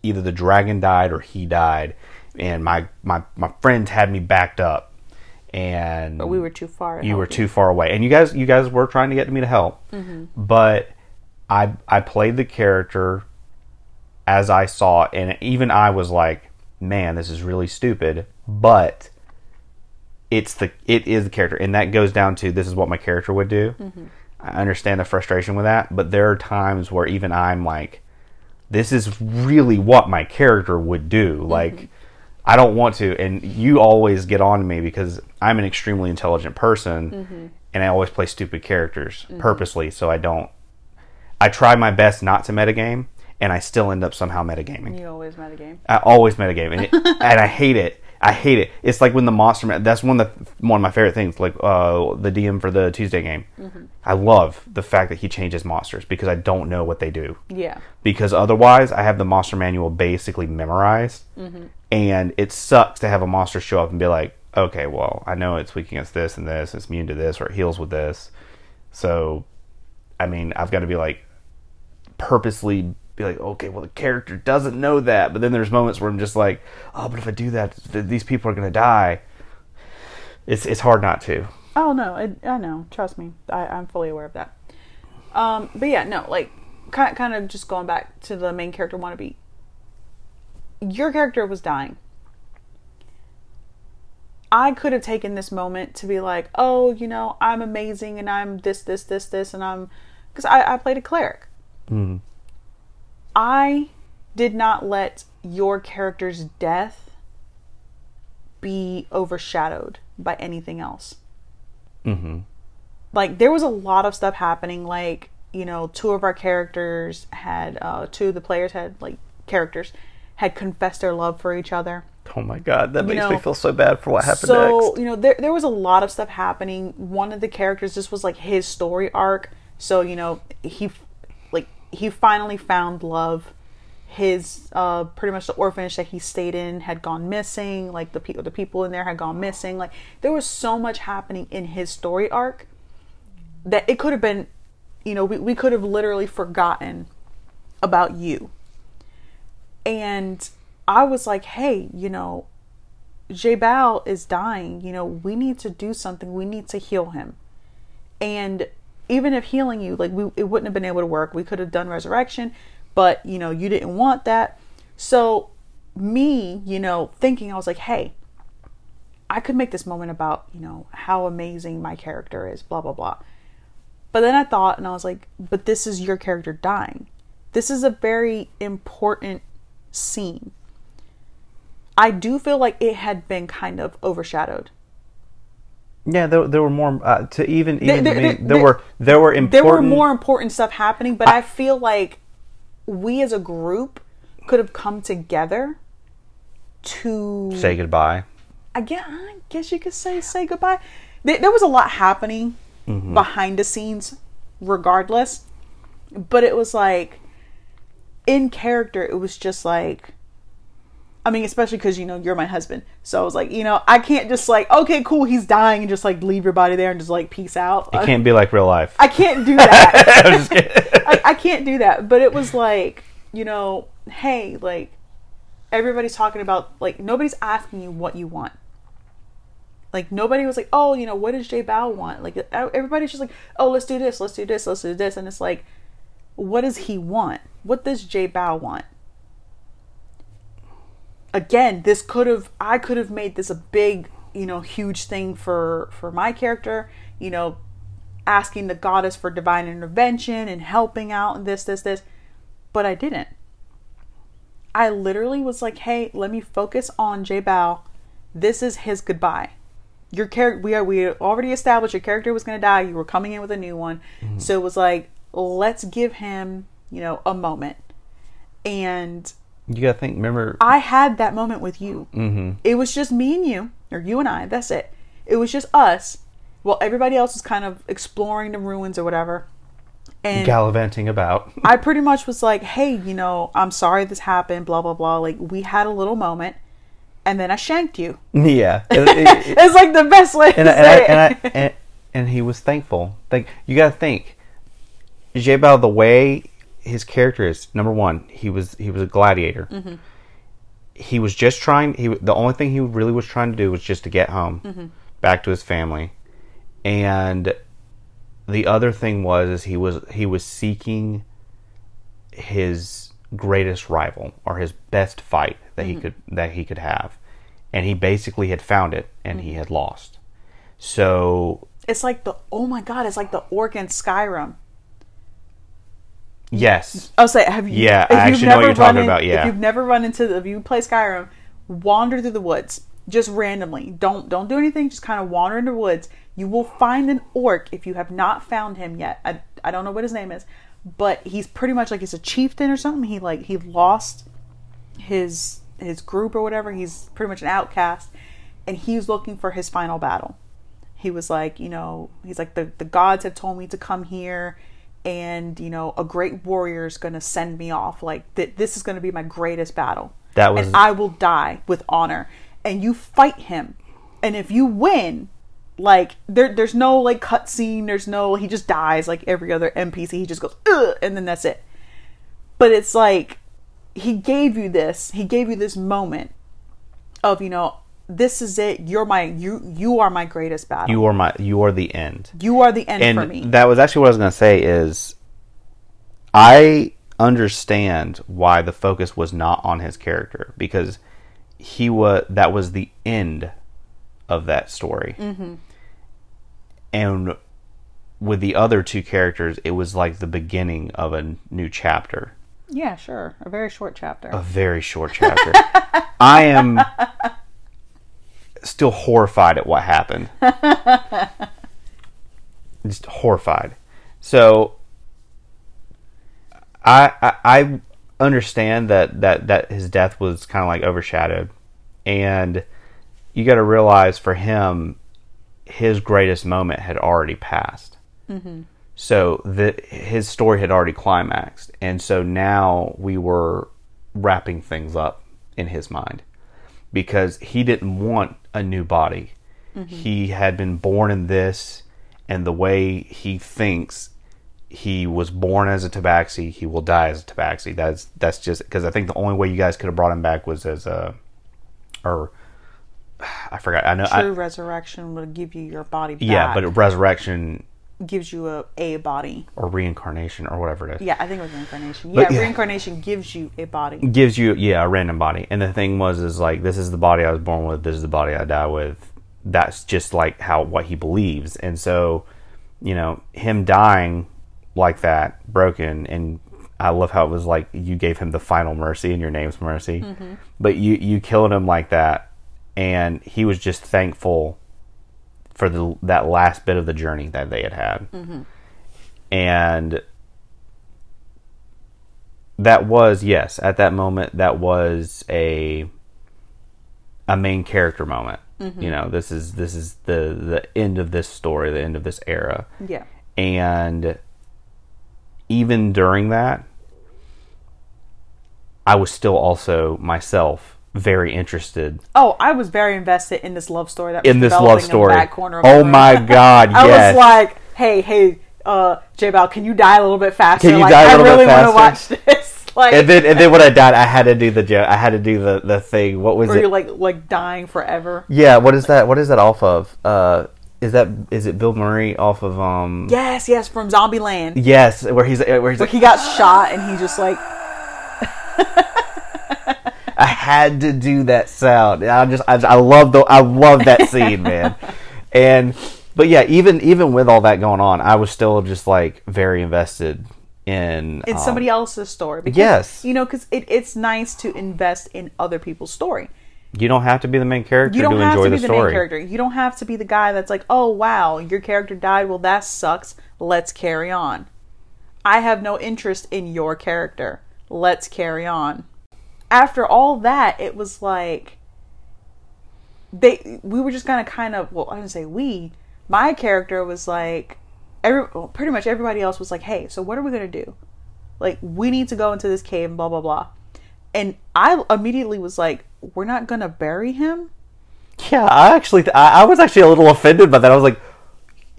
either the dragon died or he died and my my my friends had me backed up and But we were too far. you were too far away. And you guys you guys were trying to get me to help. Mm-hmm. But i i played the character as i saw it, and even i was like man this is really stupid. But it's the it is the character. And that goes down to this is what my character would do. Mm-hmm. I understand the frustration with that but there are times where even i'm like this is really what my character would do. Like mm-hmm. I don't want to, and you always get on to me because I'm an extremely intelligent person, mm-hmm. and I always play stupid characters mm-hmm. purposely, so I don't. I try my best not to metagame, and I still end up somehow metagaming. You always metagame. I always metagame, and, it, and I hate it. I hate it. It's like when the monster. ma- That's one of the one of my favorite things. Like uh, the DM for the Tuesday game. I love the fact that he changes monsters because I don't know what they do Yeah. because otherwise I have the monster manual basically memorized, and it sucks to have a monster show up and be like, okay, well, I know it's weak against this and this, it's immune to this, or it heals with this. So, I mean, I've got to be like, purposely be like, okay, well, the character doesn't know that, but then there's moments where I'm just like, oh, but if I do that, th- these people are gonna die. It's it's hard not to. Oh no, it, I know. Trust me, I, I'm fully aware of that. Um, but yeah, no, like kind kind of just going back to the main character wannabe. Your character was dying. I could have taken this moment to be like, oh, you know, I'm amazing and I'm this, this, this, this, and I'm because I, I played a cleric. I did not let your character's death be overshadowed by anything else Mm-hmm. like there was a lot of stuff happening like you know two of our characters had uh two of the players had like characters had confessed their love for each other Oh my god, that makes know, me feel so bad for what happened so next. you know there, there was a lot of stuff happening one of the characters this was like his story arc so you know he he finally found love his uh pretty much the orphanage that he stayed in had gone missing like the people the people in there had gone missing like there was so much happening in his story arc that it could have been you know we, we could have literally forgotten about you and i was like hey you know Jabal is dying. You know, we need to do something. We need to heal him. And even if healing you, like we, it wouldn't have been able to work. We could have done resurrection, but you know, you didn't want that. So me, you know, thinking I was like, hey, I could make this moment about, you know, how amazing my character is, blah, blah, blah. But then I thought, and I was like, but this is your character dying. This is a very important scene. I do feel like it had been kind of overshadowed. Yeah, there, there were more uh, to even even there- to me, there- there, there- were there were important There were more important stuff happening, but I, feel like we as a group could have come together to say goodbye. I guess, I guess you could say say goodbye. There, there was a lot happening behind the scenes, regardless. But it was like, in character, it was just like, I mean, especially because you know you're my husband, so I was like, you know, I can't just like, okay, cool, he's dying, and just like leave your body there and just like peace out. It uh, can't be like real life. I can't do that. I'm just kidding. I, I can't do that. But it was like, you know, hey, like everybody's talking about like nobody's asking you what you want. Like nobody was like, oh, you know, what does J Bow want? Like everybody's just like, oh, let's do this, let's do this, let's do this, and it's like, what does he want? What does J Bow want? Again, this could have I could have made this a big, you know, huge thing for for my character, you know, asking the goddess for divine intervention and helping out and this, this, this. But I didn't. I literally was like, hey, let me focus on J Bao. This is his goodbye. Your character, we are, we already established your character was going to die. You were coming in with a new one. Mm-hmm. So it was like, let's give him, you know, a moment. And You gotta think. Remember, I had that moment with you. Mm-hmm. It was just me and you, or you and I. That's it. It was just us. Well, everybody else was kind of exploring the ruins or whatever. And gallivanting about. I pretty much was like, hey, you know, I'm sorry this happened, blah, blah, blah. Like, we had a little moment, and then I shanked you. yeah, It- it- it- It's like the best way to and, I, and, I, say and, it. I, and, and he was thankful. Like you gotta think, J Bao, the way his character is. Number one, he was he was a gladiator. Mm-hmm. He was just trying. He the only thing he really was trying to do was just to get home, Mm-hmm. back to his family, and the other thing was is he was he was seeking his greatest rival or his best fight that Mm-hmm. he could that he could have and he basically had found it and Mm-hmm. he had lost so It's like the, oh my God, it's like the orc in Skyrim. Yes I'll say, have you? Yeah, I actually know what you're talking run in- about, yeah. if you've never run into, the, if you play Skyrim, wander through the woods just randomly. Don't don't do anything. Just kind of wander in the woods. You will find an orc if you have not found him yet. I I don't know what his name is, but he's pretty much like he's a chieftain or something. He like he lost his his group or whatever. He's pretty much an outcast, and he's looking for his final battle. He was like, you know, he's like the the gods have told me to come here, and you know, a great warrior is going to send me off. Like that this is going to be my greatest battle. That was- and I will die with honor. And you fight him, and if you win, like there there's no like cutscene. There's no he just dies like every other NPC. He just goes Ugh, and then that's it. But it's like he gave you this. He gave you this moment of you know this is it. You're my you you are my greatest battle. you are my you are the end You are the end and for me. that was actually what i was going to say is i understand why the focus was not on his character because he was that was the end of that story Mm-hmm. and with the other two characters it was like the beginning of a new chapter yeah, sure. A very short chapter. a very short chapter i am still horrified at what happened. Just horrified. So I, I I understand that that that his death was kind of like overshadowed, and you got to realize for him, his greatest moment had already passed. Mm-hmm. So the his story had already climaxed, and so now we were wrapping things up in his mind because he didn't want a new body. Mm-hmm. He had been born in this, and the way he thinks he was born as a tabaxi he will die as a tabaxi that's that's just because i think the only way you guys could have brought him back was as a or i forgot i know True I, resurrection will give you your body back. yeah but resurrection gives you a, a body. or reincarnation or whatever it is Yeah, I think it was reincarnation. Yeah, yeah. reincarnation gives you a body. gives you yeah a random body and the thing was is like this is the body i was born with this is the body i die with that's just like how what he believes and so you know him dying like that broken and i love how it was like you gave him the final mercy and your name's mercy mm-hmm. but you you killed him like that and he was just thankful for the that last bit of the journey that they had had. Mm-hmm. And that was yes at that moment that was a a main character moment. Mm-hmm. You know this is this is the the end of this story the end of this era. Yeah. and even during that i was still also myself very interested Oh, I was very invested in this love story that was in this love story In the back corner of oh room. my god I yes was like, hey, hey, uh, J Bal, can you die a little bit faster? Can you like, die a little I bit really faster? watch this. like and then and then when I died, I had to do the joke. I had to do the the thing. What was where it? you're like like dying forever. yeah. What is that? What is that off of? Uh, is that is it Bill Murray off of um? Yes, yes, from Zombieland. Yes, where he's where he's Like like, he got shot and he just like I had to do that sound. I just I, I love the I love that scene, man. And but yeah, even even with all that going on, I was still just like very invested in in um, somebody else's story. Because, Yes. you know, because it, it's nice to invest in other people's story. You don't have to be the main character You don't to have to be the the, main character. You don't have to be the guy that's like, oh wow, your character died. Well, that sucks. Let's carry on. I have no interest in your character. Let's carry on. After all that, it was like they we were just gonna kind of well, I didn't say we. My character was like every well, pretty much everybody else was like, hey, so what are we gonna do? Like we need to go into this cave and blah blah blah. And I immediately was like, we're not gonna bury him. Yeah, I actually I, I was actually a little offended by that. I was like,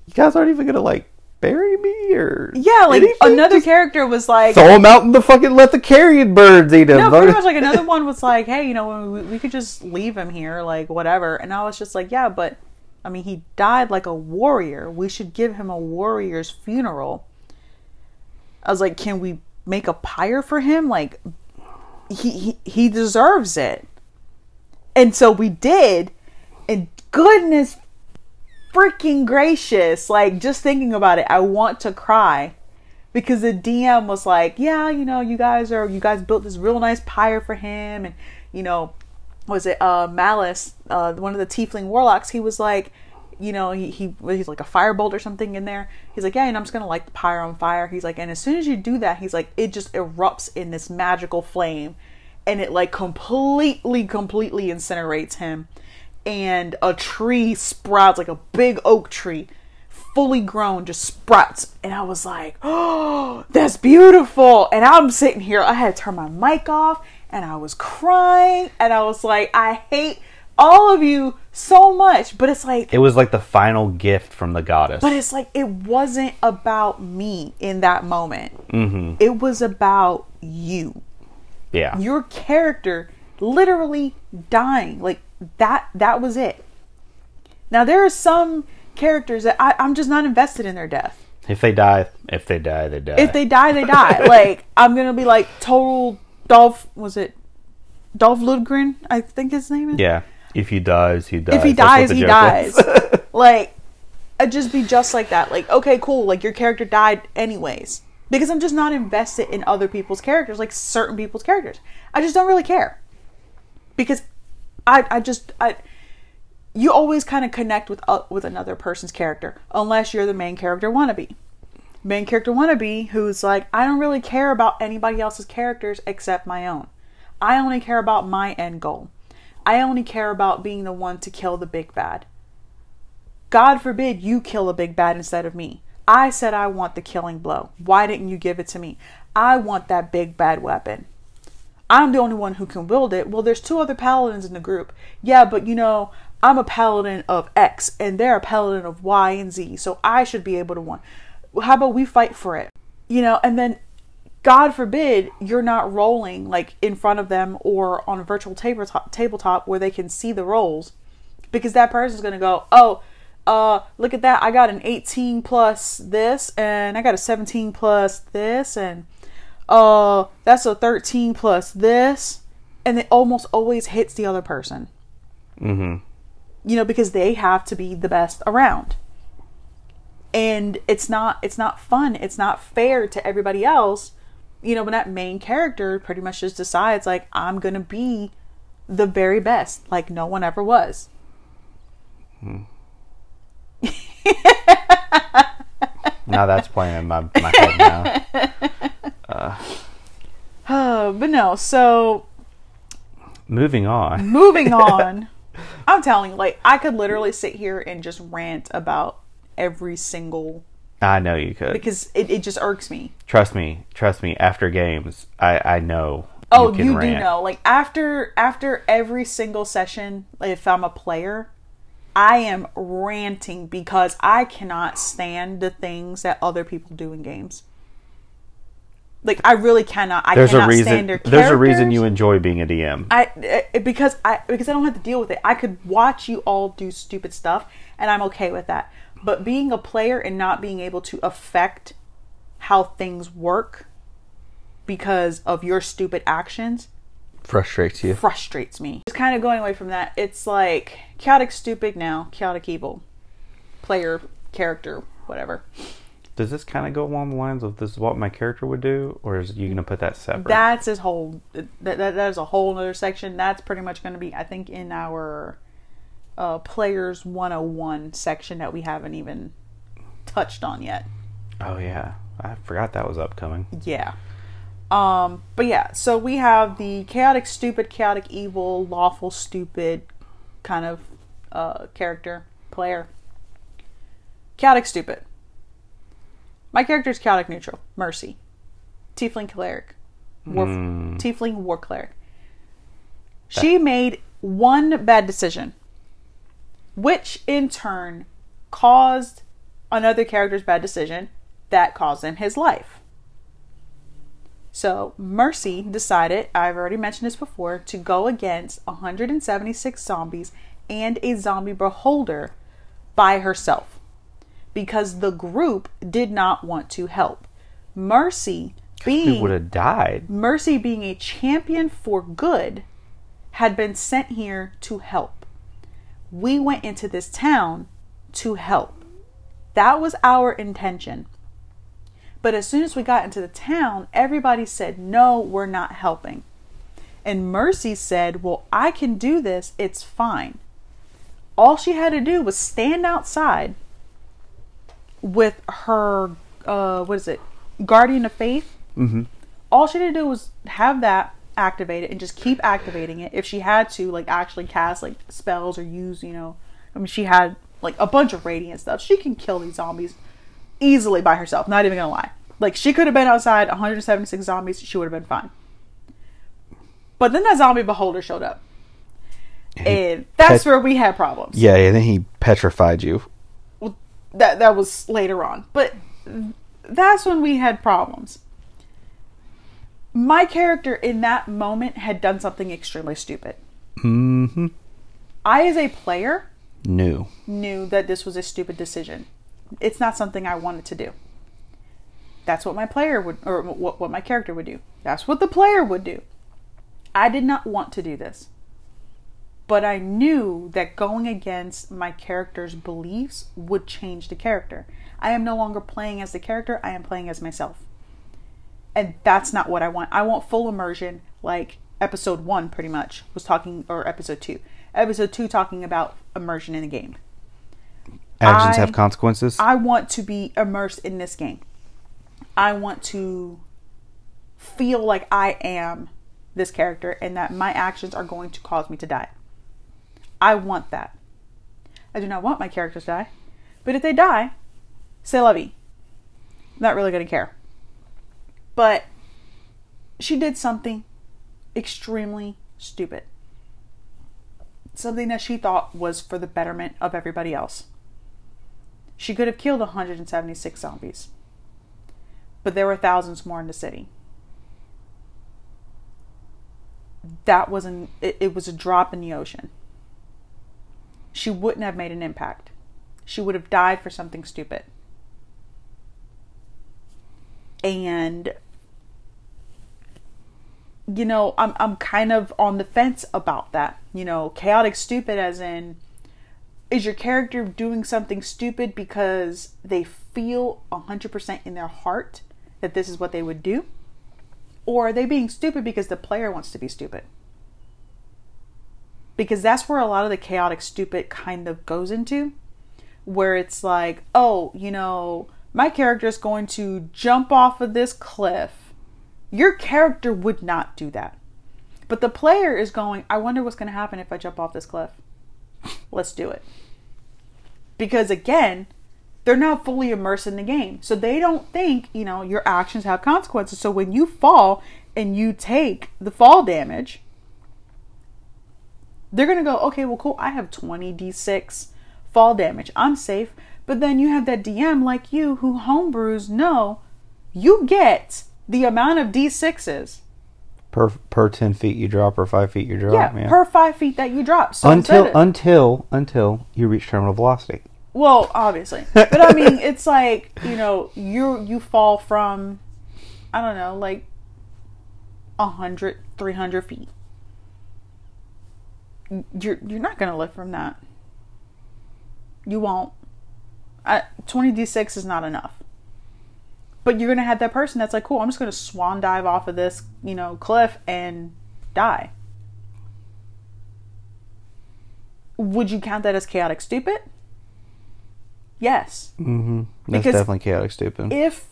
you guys aren't even gonna like bury me or Yeah, like anything? another Just character was like, throw him out in the fucking let the carrion birds eat him. no, pretty much like another one was like, hey, you know, we, we could just leave him here, like whatever. And I was just like, yeah, but I mean, he died like a warrior. We should give him a warrior's funeral. I was like, can we make a pyre for him? Like, he he, he deserves it. And so we did. And goodness freaking gracious, like just thinking about it, I want to cry because the DM was like, "Yeah, you know, you guys are you guys built this real nice pyre for him, and you know, was it uh Malice, uh one of the Tiefling warlocks? He was like, you know, he he he's like a firebolt or something in there. He's like, yeah, and I'm just gonna light the pyre on fire. He's like, and as soon as you do that, he's like, it just erupts in this magical flame, and it like completely, completely incinerates him, and a tree sprouts like a big oak tree fully grown just sprouts. And i was like oh that's beautiful. And i'm sitting here i had to turn my mic off and i was crying and i was like i hate all of you so much. But it's like it was like the final gift from the goddess. but it's like it wasn't about me in that moment. Mm-hmm. it was about you. Yeah, your character literally dying. Like that that was it. Now there are some characters that I, i'm just not invested in their death. If they die, if they die, they die. if they die they die. Like i'm gonna be like total dolph was it dolph lundgren i think his name is? Yeah, if he dies, he dies. if he dies. He dies. Like i'd just be just like that. Like okay cool. Like your character died anyways. Because i'm just not invested in other people's characters like certain people's characters. I just don't really care. Because i i just i you always kind of connect with uh, with another person's character unless you're the main character wannabe. Main character wannabe who's like i don't really care about anybody else's characters except my own. I only care about my end goal. I only care about being the one to kill the big bad. God forbid you kill a big bad instead of me. I said i want the killing blow. Why didn't you give it to me? I want that big bad weapon I'm the only one who can wield it. Well, there's two other paladins in the group. Yeah, but you know, I'm a paladin of X and they're a paladin of Y and Z, so I should be able to win. How about we fight for it? You know, and then God forbid you're not rolling like in front of them or on a virtual tabletop, tabletop where they can see the rolls because that person's going to go, "Oh, uh, look at that. I got an 18 plus this and I got a 17 plus this and uh that's a 13 plus this and it almost always hits the other person. Mhm. you know because they have to be the best around. And it's not it's not fun it's not fair to everybody else. You know when that main character pretty much just decides like i'm gonna be the very best like no one ever was. Now that's playing in my, my head now. uh, but no so Moving on. moving on i'm telling you like i could literally sit here and just rant about every single I know you could. because it, it just irks me trust me, trust me. After games, I I know. oh can you, do know like after after every single session if i'm a player i am ranting because i cannot stand the things that other people do in games Like I really cannot. I There's a cannot reason. stand their There's a reason you enjoy being a DM. I because I because I don't have to deal with it. I could watch you all do stupid stuff, and I'm okay with that. But being a player and not being able to affect how things work because of your stupid actions Frustrates you. frustrates me. Just kind of going away from that. It's like chaotic stupid now, chaotic evil, player character whatever. Does this kind of go along the lines of this is what my character would do, or is you gonna put that separate? That's his whole. That, that, that is a whole other section. That's pretty much going to be, I think, in our uh, players 101 section that we haven't even touched on yet. oh yeah, I forgot that was upcoming. Yeah. Um, but yeah, so we have the chaotic stupid, chaotic evil, lawful stupid kind of uh, character player. Chaotic stupid. My character is chaotic neutral. Mercy. Tiefling cleric. War, hmm. Tiefling war cleric. She made one bad decision, which in turn caused another character's bad decision that caused him his life. So Mercy decided, I've already mentioned this before, to go against 176 zombies and a zombie beholder by herself because the group did not want to help. Mercy We being would have died. Mercy being a champion for good had been sent here to help. We went into this town to help. That was our intention. But as soon as we got into the town, everybody said, No, we're not helping. And Mercy said, Well, I can do this. It's fine. All she had to do was stand outside with her, uh, what is it, Guardian of Faith. Mm-hmm. All she had to do was have that activated and just keep activating it. If she had to, like, actually cast, like, spells or use, you know, I mean, she had, like, a bunch of radiant stuff. She can kill these zombies easily by herself. Not even gonna lie. Like she could have been outside 176 zombies. She would have been fine. But then that zombie beholder showed up, and that's pet- where we had problems. Yeah, and then he petrified you. That that was later on, but that's when we had problems. My character in that moment had done something extremely stupid. Mm-hmm. I, as a player, knew knew that this was a stupid decision. It's not something I wanted to do. That's what my player would, or what, what my character would do. That's what the player would do. I did not want to do this. But I knew that going against my character's beliefs would change the character. I am no longer playing as the character, I am playing as myself. And that's not what I want. I want full immersion, like episode one pretty much was talking, or episode two. Episode two talking about immersion in the game. Actions I- have consequences. I want to be immersed in this game. I want to feel like I am this character and that my actions are going to cause me to die. I want that. I do not want my characters to die. But if they die, say vie. Not really going to care. But she did something extremely stupid. Something that she thought was for the betterment of everybody else. She could have killed 176 zombies. But there were thousands more in the city. That wasn't it, it was a drop in the ocean. She wouldn't have made an impact. She would have died for something stupid. And you know, I'm I'm kind of on the fence about that. You know, chaotic stupid as in is your character doing something stupid because they feel 100% in their heart that this is what they would do? Or are they being stupid because the player wants to be stupid? Because that's where a lot of the chaotic stupid kind of goes into, where it's like, oh, you know, my character is going to jump off of this cliff. Your character would not do that. But the player is going, I wonder what's going to happen if I jump off this cliff let's do it. Because again, they're not fully immersed in the game. So they don't think, you know, your actions have consequences. So when you fall and you take the fall damage, they're going to go, okay, well, cool. I have 20d6 fall damage. I'm safe. But then you have that DM like you who homebrews know you get the amount of d6s Per per ten feet you drop or five feet you drop. yeah, per five feet that you drop. So until until until you reach terminal velocity. Well, obviously, but I mean, it's like you know, you you fall from, I don't know, like 100, 300 feet. You're you're not gonna live from that. You won't. Twenty d six is not enough. But you're gonna have that person that's like, cool. I'm just gonna swan dive off of this, you know, cliff and die. Would you count that as chaotic stupid? Yes. Mm-hmm. That's Because- definitely chaotic stupid. if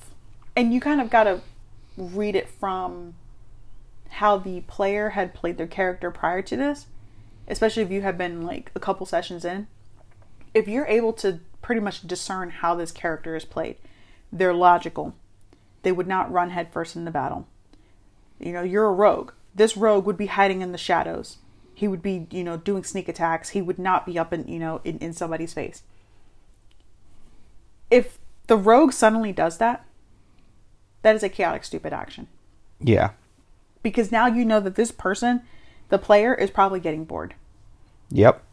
and you kind of got to read it from how the player had played their character prior to this especially if you have been like a couple sessions in if you're able to pretty much discern how this character is played they're logical. They would not run headfirst in the battle. You know you're a rogue. This rogue would be hiding in the shadows. He would be you know doing sneak attacks. He would not be up in you know in, in somebody's face. If the rogue suddenly does that, that is a chaotic, stupid action. yeah. Because now you know that this person, the player, is probably getting bored. Yep.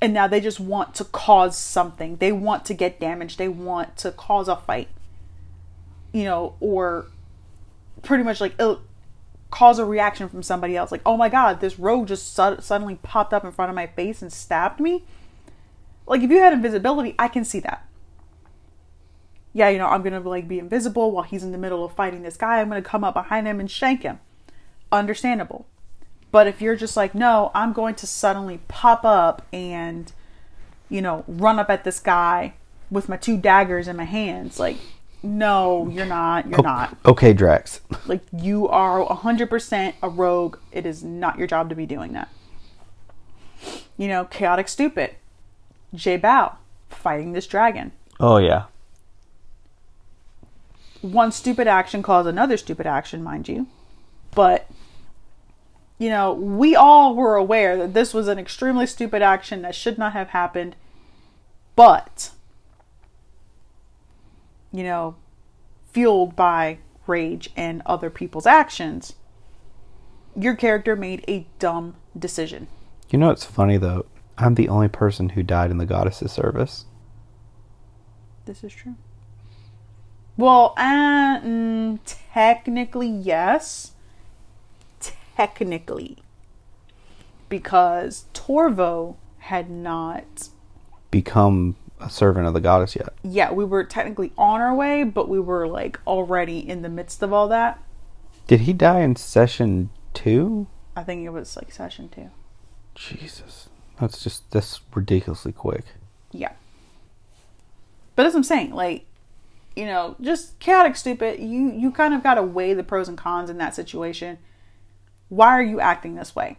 And now they just want to cause something. They want to get damage. They want to cause a fight. You know, or pretty much like it'll cause a reaction from somebody else. Like, oh my god, this rogue just su- suddenly popped up in front of my face and stabbed me. Like, if you had invisibility, I can see that. Yeah, you know, I'm gonna like be invisible while he's in the middle of fighting this guy. I'm gonna come up behind him and shank him. Understandable. But if you're just like, no, I'm going to suddenly pop up and, you know, run up at this guy with my two daggers in my hands, like, no, you're not. You're not. Okay, Drax. Like, you are 100% a rogue. It is not your job to be doing that. You know, chaotic stupid. J Bao fighting this dragon. Oh yeah. one stupid action caused another stupid action, mind you. But, you know, we all were aware that this was an extremely stupid action that should not have happened. But, you know, fueled by rage and other people's actions, your character made a dumb decision. You know it's funny though? I'm the only person who died in the goddess's service. This is true. Well, uh, mm, technically, yes. Technically. Because Torvo had not. Become a servant of the goddess yet. Yeah, we were technically on our way, but we were like already in the midst of all that. Did he die in session two? I think it was like session two. Jesus. That's just that's ridiculously quick. Yeah. But as I'm saying. Like, you know, just chaotic stupid. You you kind of gotta weigh the pros and cons in that situation. Why are you acting this way?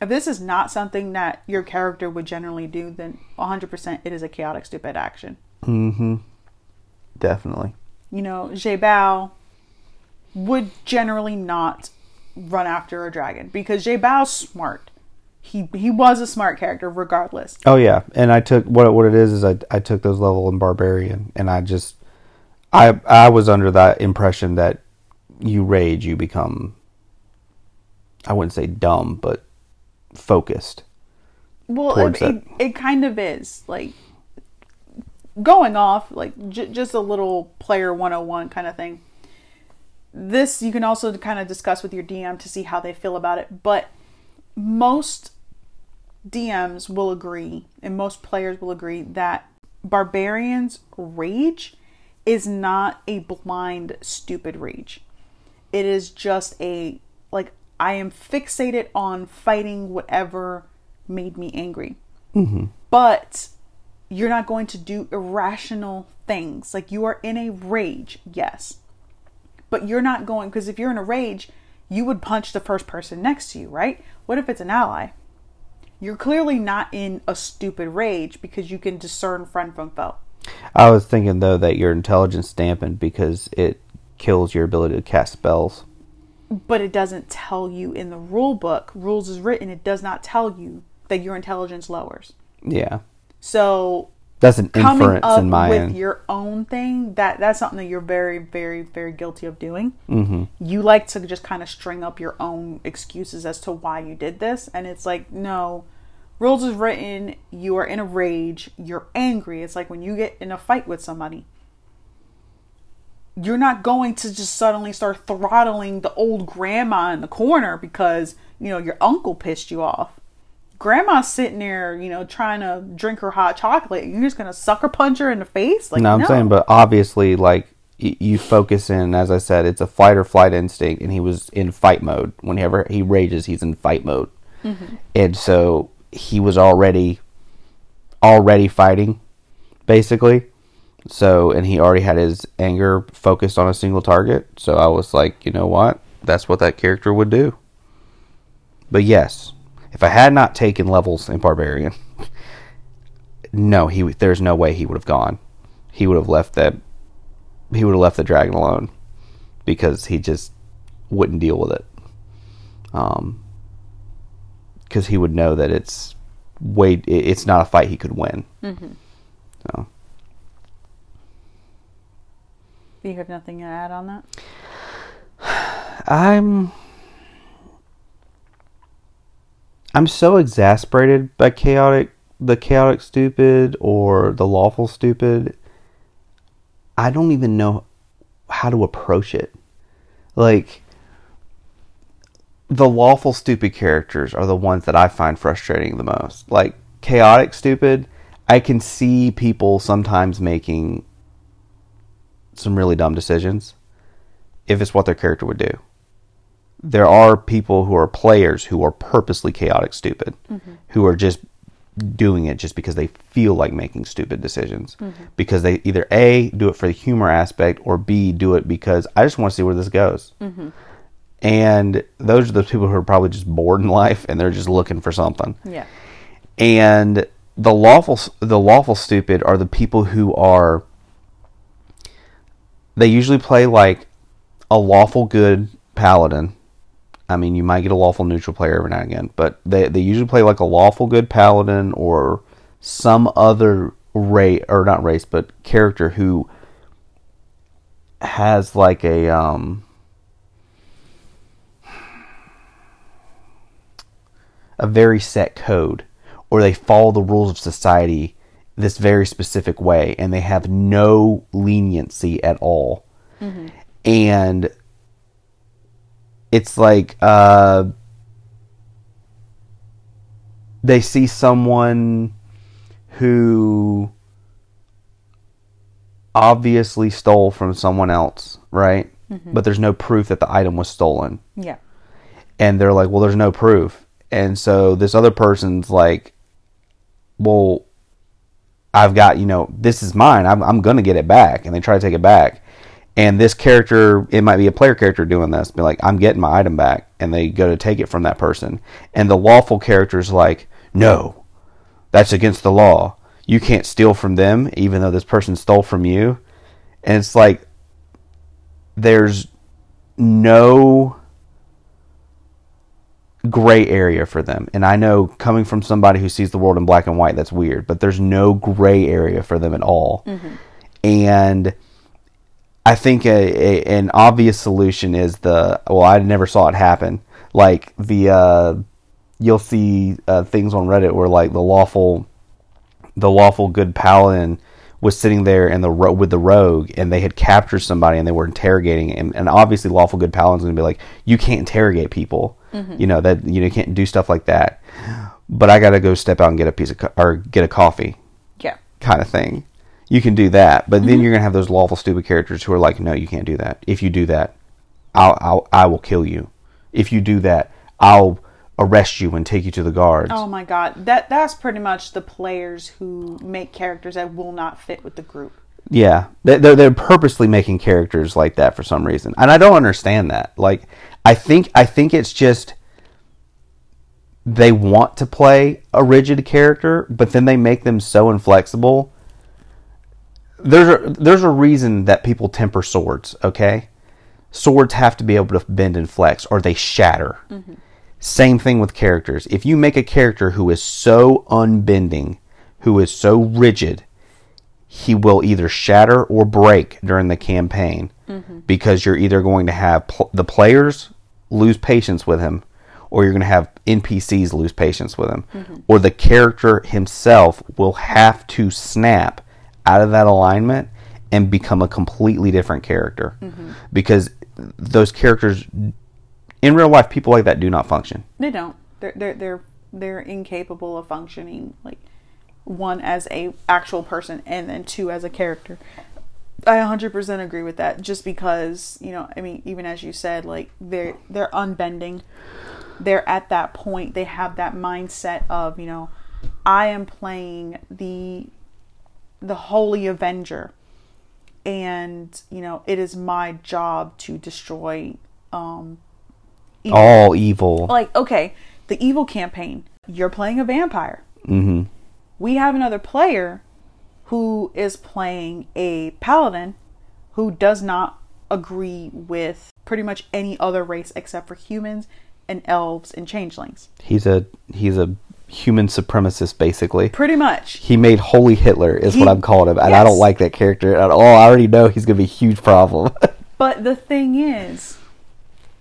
If this is not something that your character would generally do, then 100% it is a chaotic stupid action. Mm-hmm. Definitely. You know, Bao would generally not run after a dragon because Bao's smart. He he was a smart character regardless. Oh yeah, and I took what what it is is I I took those level in barbarian, and I just I I was under that impression that you rage, you become I wouldn't say dumb, but focused. Well, it, it, it kind of is like going off like j- just a little player 101 kind of thing. This you can also kind of discuss with your DM to see how they feel about it, but most DMs will agree and most players will agree that barbarians rage is not a blind stupid rage. It is just a like I am fixated on fighting whatever made me angry. Mm-hmm. But you're not going to do irrational things. Like you are in a rage, yes. But you're not going because if you're in a rage, you would punch the first person next to you, right? What if it's an ally? You're clearly not in a stupid rage because you can discern friend from foe. I was thinking though that your intelligence dampened because it kills your ability to cast spells. But it doesn't tell you in the rule book rules is written it does not tell you that your intelligence lowers Yeah. so That's an coming inference up in my with end. your own thing that that's something that you're very very very guilty of doing mm-hmm. you like to just kind of string up your own excuses as to why you did this and it's like no rules is written you are in a rage you're angry it's like when you get in a fight with somebody you're not going to just suddenly start throttling the old grandma in the corner because you know your uncle pissed you off grandma's sitting there, you know, trying to drink her hot chocolate. You're just gonna sucker punch her in the face? Like, no, I'm no. saying, but obviously, like y- you focus in, as I said, it's a fight or flight instinct, and he was in fight mode. Whenever he rages, he's in fight mode, mm-hmm. and so he was already already fighting, basically. So, and he already had his anger focused on a single target. So I was like, you know what? That's what that character would do. But yes, if I had not taken levels in Barbarian, no, he there's no way he would have gone. He would have left that. He would have left the dragon alone because he just wouldn't deal with it. Um, because he would know that it's way it's not a fight he could win. So You have nothing to add on that? I'm I'm so exasperated by chaotic the chaotic stupid or the lawful stupid. I don't even know how to approach it. Like the lawful stupid characters are the ones that I find frustrating the most. Like chaotic stupid, I can see people sometimes making some really dumb decisions if it's what their character would do. There are people who are players who are purposely chaotic stupid mm-hmm. who are just doing it just because they feel like making stupid decisions. Mm-hmm. Because they either a do it for the humor aspect or b do it because i just want to see where this goes. Mm-hmm. And those are the people who are probably just bored in life and they're just looking for something. Yeah. and the lawful the lawful stupid are the people who are they usually play like a lawful good paladin. I mean you might get a lawful neutral player every now and again but they, they usually play like a lawful good paladin or some other race or not race but character who has like a um a very set code or they follow the rules of society this very specific way and they have no leniency at all. And it's like uh they see someone who obviously stole from someone else right? But there's no proof that the item was stolen. Yeah. and they're like, well, there's no proof. And so this other person's like, well, I've got, you know, this is mine. I'm, I'm going to get it back. And they try to take it back. And this character, it might be a player character doing this, be like, I'm getting my item back. And they go to take it from that person. And the lawful character's like, no, that's against the law. You can't steal from them, even though this person stole from you. And it's like, there's no gray area for them. And I know coming from somebody who sees the world in black and white, that's weird, but there's no gray area for them at all. And I think a, a, an obvious solution is the well, I never saw it happen. Like the uh, you'll see uh, things on Reddit where like the lawful the lawful good paladin was sitting there in the ro- with the rogue and they had captured somebody and they were interrogating him. And obviously lawful good paladin's going to be like you can't interrogate people. Mm-hmm. You know that you know you can't do stuff like that. But i got to go step out and get a piece of co- or get a coffee. Yeah. kind of thing. You can do that but then mm-hmm. you're going to have those lawful stupid characters who are like no you can't do that. If you do that i'll, I'll i will kill you. If you do that i'll arrest you and take you to the guards Oh my god. That that's pretty much the players who make characters that will not fit with the group. Yeah, They- they're they're purposely making characters like that for some reason, and I don't understand that. Like, I think I think it's just they want to play a rigid character, but then they make them so inflexible. There's a there's a reason that people temper swords. Okay, swords have to be able to bend and flex, or they shatter. Mm-hmm. Same thing with characters. If you make a character who is so unbending, who is so rigid, he will either shatter or break during the campaign mm-hmm. because you're either going to have pl- the players lose patience with him or you're going to have NPCs lose patience with him. Mm-hmm. Or the character himself will have to snap out of that alignment and become a completely different character. Mm-hmm. Because those characters in real life people like that do not function They don't. They're they're they're they're incapable of functioning like one as a actual person and then two as a character. I 100% agree with that just because, you know, I mean even as you said like they're they're unbending. They're at that point. They have that mindset of, you know, I am playing the the holy avenger and, you know, it is my job to destroy um all evil. Like okay the evil campaign. You're playing a vampire. Hmm we have another player who is playing a paladin who does not agree with pretty much any other race except for humans and elves and changelings. He's a he's a human supremacist basically. Pretty much. He made holy hitler is He- what i'm calling him and i don't like that character at all. I already know he's going to be a huge problem. But the thing is,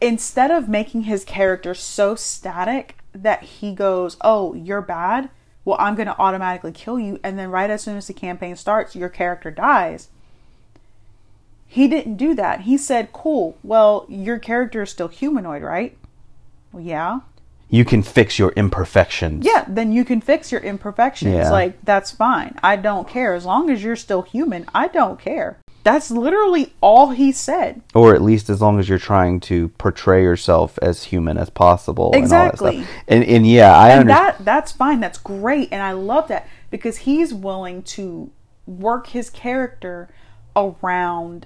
instead of making his character so static that he goes, Oh, you're bad, well, I'm going to automatically kill you. And then, right as soon as the campaign starts, your character dies. He didn't do that. He said, Cool, well, your character is still humanoid, right? Well, yeah. you can fix your imperfections Yeah, then you can fix your imperfections. Yeah. Like, that's fine. I don't care. As long as you're still human, I don't care. That's literally all he said. or at least as long as you're trying to portray yourself as human as possible Exactly. and all that stuff. and, and yeah i and understand that that's fine that's great and i love that because he's willing to work his character around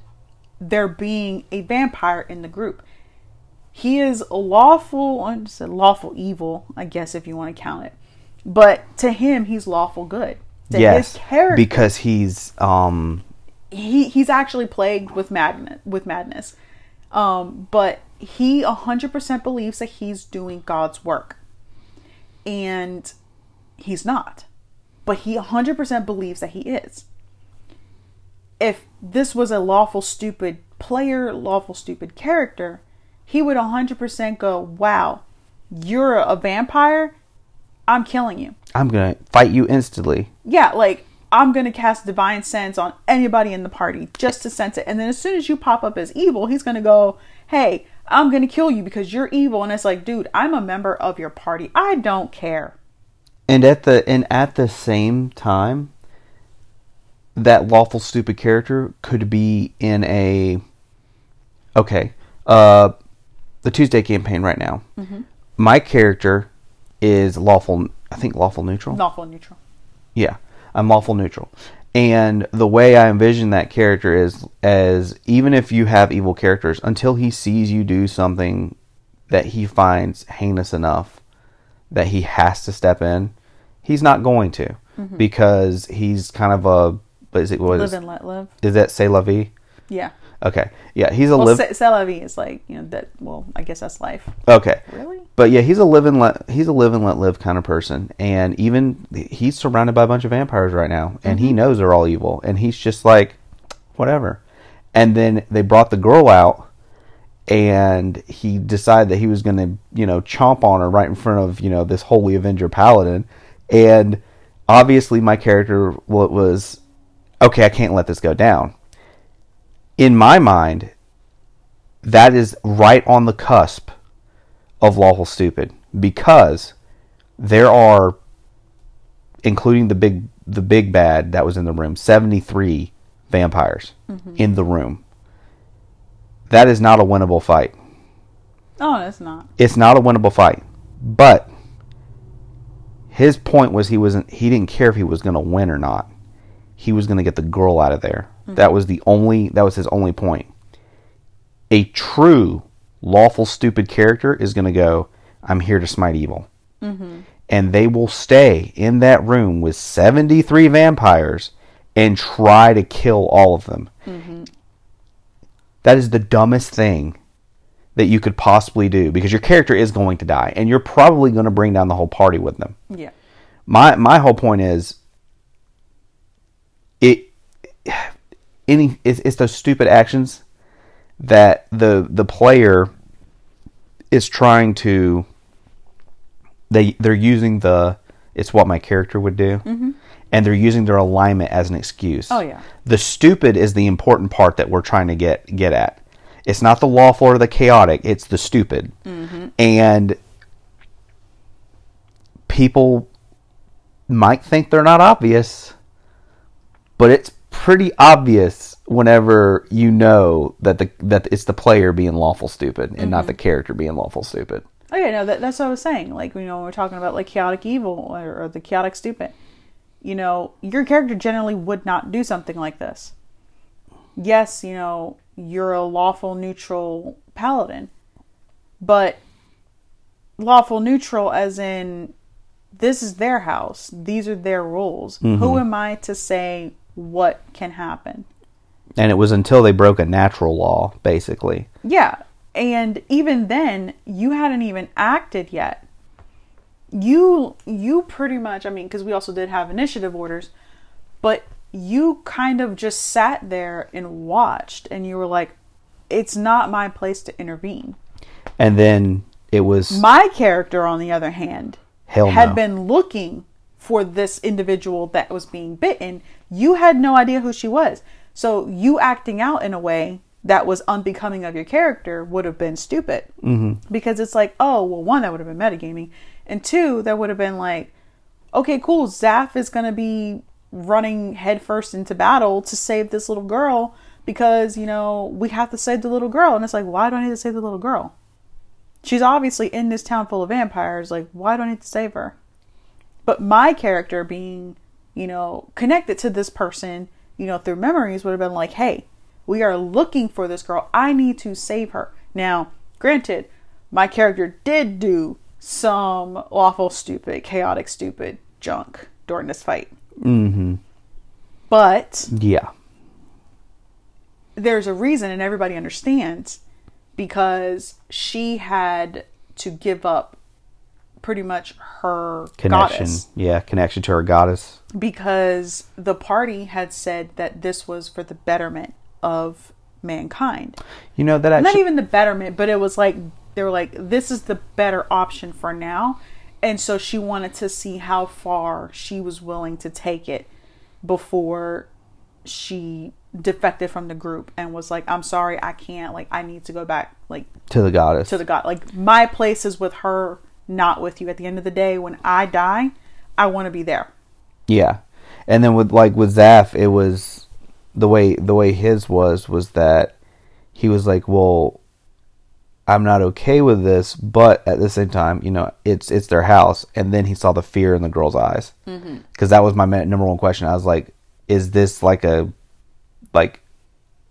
there being a vampire in the group he is lawful I just said lawful evil i guess if you want to count it but to him he's lawful good to yes his character because he's um he he's actually plagued with madness with madness. Um but he 100% believes that he's doing god's work. And he's not. But he 100% believes that he is. If this was a lawful stupid player lawful stupid character he would 100% go wow you're a vampire? I'm killing you. I'm gonna fight you instantly. Yeah, like I'm gonna cast divine sense on anybody in the party just to sense it, and then as soon as you pop up as evil, he's gonna go, "Hey, I'm gonna kill you because you're evil," and it's like, dude, I'm a member of your party. I don't care. and at the and at the same time that lawful stupid character could be in a okay uh the tuesday campaign right now my character is lawful i think lawful neutral Lawful neutral. yeah i'm lawful neutral and the way i envision that character is as even if you have evil characters until he sees you do something that he finds heinous enough that he has to step in he's not going to mm-hmm. because he's kind of a what is it what Live is, and let live. is that say la vie Yeah. Okay yeah he's a Well, live c'est, la vie is like you know that. Well, I guess that's life. okay Really? but yeah he's a live and let he's a live and let live kind of person and even he's surrounded by a bunch of vampires right now and he mm-hmm. knows they're all evil and he's just like whatever and then they brought the girl out and he decided that he was going to you know chomp on her right in front of you know this holy avenger paladin and obviously my character well, it was okay i can't let this go down in my mind that is right on the cusp of lawful stupid because there are including the big the big bad that was in the room 73 vampires mm-hmm. in the room. That is not a winnable fight. Oh, it's not. it's not a winnable fight. But his point was he wasn't he didn't care if he was going to win or not he was going to get the girl out of there. That was the only that was his only point. A true lawful stupid character is going to go i'm here to smite evil. Mm-hmm. And they will stay in that room with 73 vampires and try to kill all of them. Mm-hmm. That is the dumbest thing that you could possibly do because your character is going to die and you're probably going to bring down the whole party with them. Yeah. my my whole point is it any it's, it's those stupid actions that the the player is trying to they they're using the it's what my character would do. Mm-hmm. And they're using their alignment as an excuse. Oh, yeah. the stupid is the important part that we're trying to get get at. It's not the lawful or the chaotic. It's the stupid. Mm-hmm. And people might think they're not obvious but it's pretty obvious whenever you know that the that it's the player being lawful stupid and not mm-hmm. the character being lawful stupid. Oh yeah, no, that, that's what I was saying. Like you know, when we're talking about like chaotic evil or, or the chaotic stupid. You know, your character generally would not do something like this. Yes, you know, you're a lawful neutral paladin, but lawful neutral as in this is their house. These are their rules. Mm-hmm. Who am I to say what can happen? And it was until they broke a natural law, basically. Yeah. And even then, you hadn't even acted yet. You you pretty much, I mean, cuz we also did have initiative orders, but you kind of just sat there and watched and you were like it's not my place to intervene. And then it was My character on the other hand Hell had no. been looking for this individual that was being bitten. You had no idea who she was. So you acting out in a way that was unbecoming of your character would have been stupid. Mm-hmm. Because it's like, oh, well, one, that would have been metagaming. And two, that would have been like, okay, cool, Zaf is going to be running headfirst into battle to save this little girl because, you know, we have to save the little girl. And it's like, why do I need to save the little girl? She's obviously in this town full of vampires. Like, why do I need to save her? But my character being, you know, connected to this person, you know, through memories would have been like, hey, we are looking for this girl. I need to save her. Now, granted, my character did do some awful, stupid, chaotic, stupid junk during this fight. mm-hmm. But yeah. there's a reason, and everybody understands because she had to give up pretty much her Connection. goddess Yeah, connection to her goddess. because the party had said that this was for the betterment of mankind. You know that Not even the betterment, but it was like they were like, this is the better option for now. And so she wanted to see how far she was willing to take it before she defected from the group and was like, I'm sorry, I can't. Like, I need to go back, like, to the goddess. to the God. Like, my place is with her, not with you. At the end of the day, when I die, I want to be there. Yeah, and then with like with Zaf, it was the way the way his was was that he was like, well, I'm not okay with this, but at the same time, you know, it's it's their house, and then he saw the fear in the girl's eyes mm-hmm. because that was my number one question. I was like, is this like a like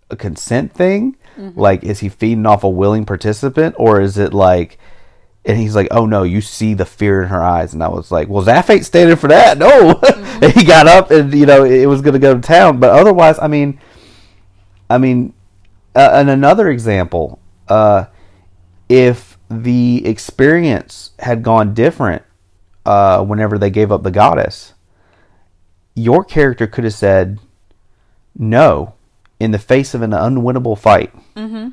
a consent thing? Mm-hmm. Like, is he feeding off a willing participant, or is it like? And he's like, "Oh no, you see the fear in her eyes." And I was like, "Well, Zaf ain't standing for that." No, and he got up, and you know, it was going to go to town. But otherwise, I mean, I mean, uh, and another example, uh, if the experience had gone different, uh, whenever they gave up the goddess, your character could have said no in the face of an unwinnable fight. Mm-hmm.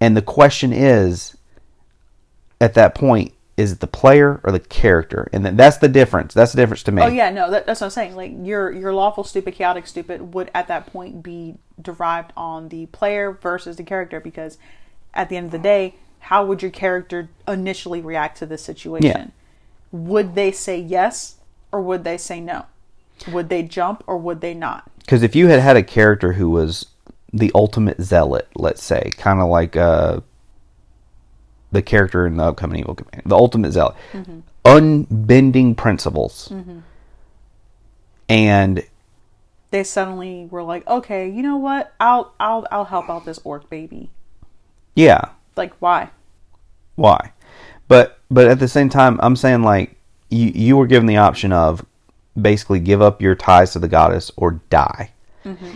And the question is, at that point, is it the player or the character? And that's the difference. That's the difference to me. Oh yeah, no, that, that's what I'm saying. Like your your lawful stupid, chaotic stupid would at that point be derived on the player versus the character because at the end of the day, how would your character initially react to this situation? yeah. Would they say yes or would they say no? Would they jump or would they not? Because if you had had a character who was the ultimate zealot, let's say, kind of like uh, the character in the upcoming Evil Command, the ultimate zealot, mm-hmm. unbending principles, mm-hmm. and They suddenly were like, "Okay, you know what? I'll I'll I'll help out this orc baby." yeah, Like why? why? But but at the same time, I'm saying like you you were given the option of basically give up your ties to the goddess or die. Mm-hmm.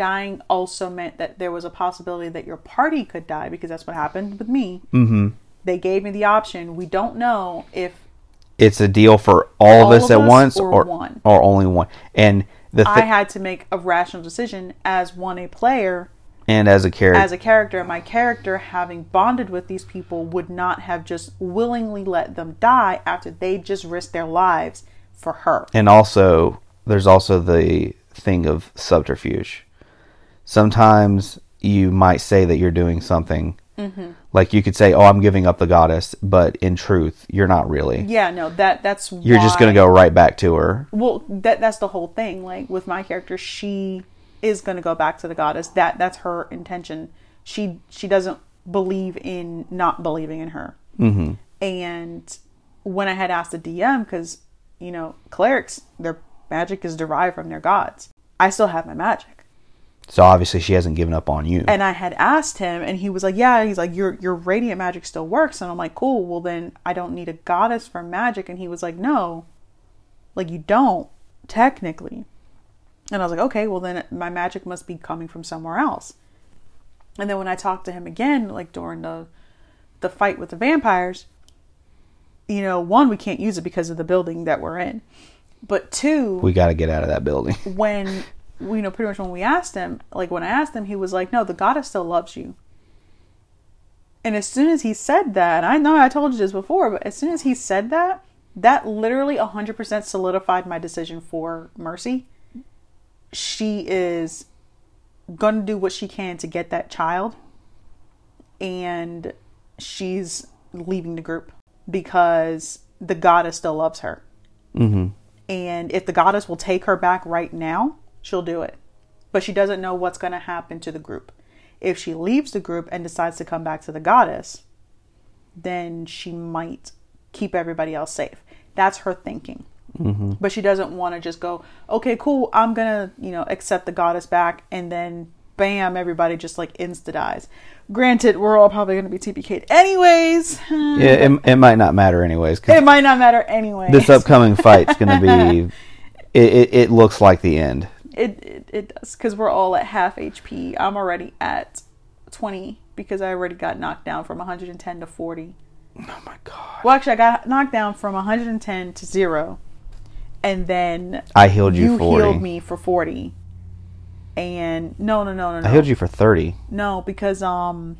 Dying also meant that there was a possibility that your party could die because that's what happened with me. Mm-hmm. They gave me the option. We don't know if it's a deal for all, All of us at us once or or one. or only one. And The thi- I had to make a rational decision as one a player, and as a character, as a character. My character, having bonded with these people, would not have just willingly let them die after they just risked their lives for her. and also there's also the thing of subterfuge. Sometimes you might say that you're doing something, Mm-hmm. like you could say, "Oh, I'm giving up the goddess," but in truth, you're not really. Yeah, no, that that's You're just gonna go right back to her. Well, that that's the whole thing. Like with my character, she is going to go back to the goddess. That that's her intention. She she doesn't believe in not believing in her. Mm-hmm. And when I had asked the DM, because you know clerics, their magic is derived from their gods. I still have my magic. So obviously, she hasn't given up on you. And I had asked him, and he was like, "Yeah." He's like, "Your your radiant magic still works." And I'm like, "Cool. Well, then I don't need a goddess for magic." And he was like, "No, like you don't technically." And I was like, "Okay. Well, then my magic must be coming from somewhere else." And then when I talked to him again, like during the the fight with the vampires, you know, one we can't use it because of the building that we're in, but two, we got to get out of that building. when you know pretty much when we asked him like when i asked him he was like no the goddess still loves you. And as soon as he said that i know i told you this before but as soon as he said that that literally 100% solidified my decision for mercy. She is gonna do what she can to get that child and she's leaving the group because the goddess still loves her. Hmm and if the goddess will take her back right now, she'll do it. But she doesn't know what's going to happen to the group. If she leaves the group and decides to come back to the goddess, then she might keep everybody else safe. That's her thinking. Mm-hmm. But she doesn't want to just go, okay, cool, I'm going to, you know, accept the goddess back and then bam, everybody just like insta dies. Granted, we're all probably going to be TPK'd anyways. Yeah, it, it might not matter anyways. It might not matter anyways. this upcoming fight's going to be. It, it, it looks like the end. It it, it does because we're all at half HP. I'm already at 20 because I already got knocked down from 110 to 40. Oh my god! Well, actually, I got knocked down from 110 to zero, and then I healed you, you 40. healed me for 40. And no, no, no, no, no, I healed you for thirty. no, because um,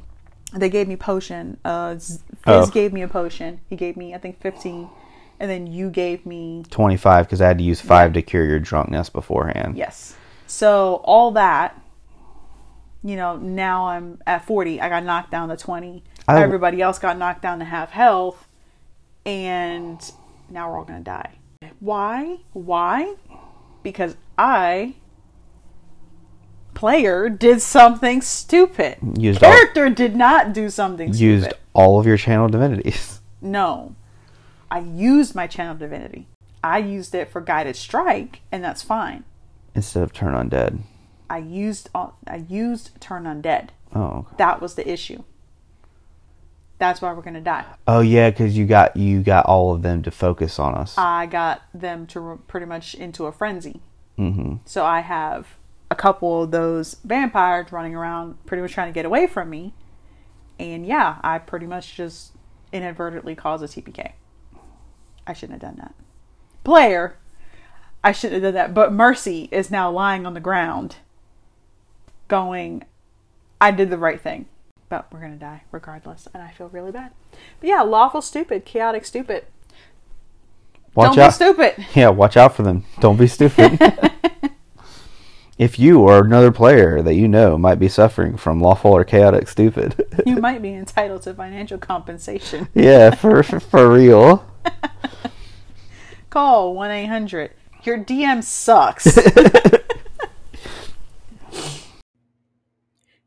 they gave me potion. Uh, Fizz Oh. gave me a potion. He gave me I think 15, and then you gave me 25 because I had to use five to cure your drunkenness beforehand. Yes. So all that, you know, now I'm at 40. I got knocked down to 20. I- Everybody else got knocked down to half health. And now we're all going to die. Why? Why? Because I, player, did something stupid. Used all- Character did not do something stupid. Used stupid. all of your channel divinities. No. I used my channel divinity. I used it for guided strike, and that's fine. Instead of turn undead. I used I used turn undead. Oh. okay. That was the issue. That's why we're gonna die. Oh yeah, because you got you got all of them to focus on us. I got them to re- pretty much into a frenzy. hmm So I have a couple of those vampires running around, pretty much trying to get away from me. And yeah, I pretty much just inadvertently caused a TPK. I shouldn't have done that. Player, I shouldn't have done that. But Mercy is now lying on the ground, going, I did the right thing. But we're going to die regardless. And I feel really bad. But yeah, lawful stupid, chaotic stupid. Watch Don't out. be stupid. Yeah, watch out for them. Don't be stupid. if you or another player that you know might be suffering from lawful or chaotic stupid. You might be entitled to financial compensation. yeah, for for real. Call 1 800. Your DM sucks.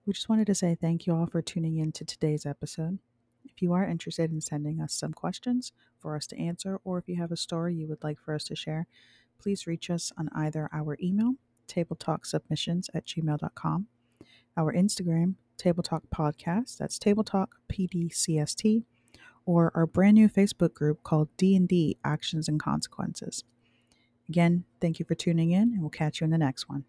we just wanted to say thank you all for tuning in to today's episode. If you are interested in sending us some questions for us to answer, or if you have a story you would like for us to share, please reach us on either our email, tabletalksubmissions at gmail.com, our Instagram, Table Talk Podcast, that's Table Talk PDCST, or our brand new Facebook group called D&D Actions and Consequences. Again, thank you for tuning in, and we'll catch you in the next one.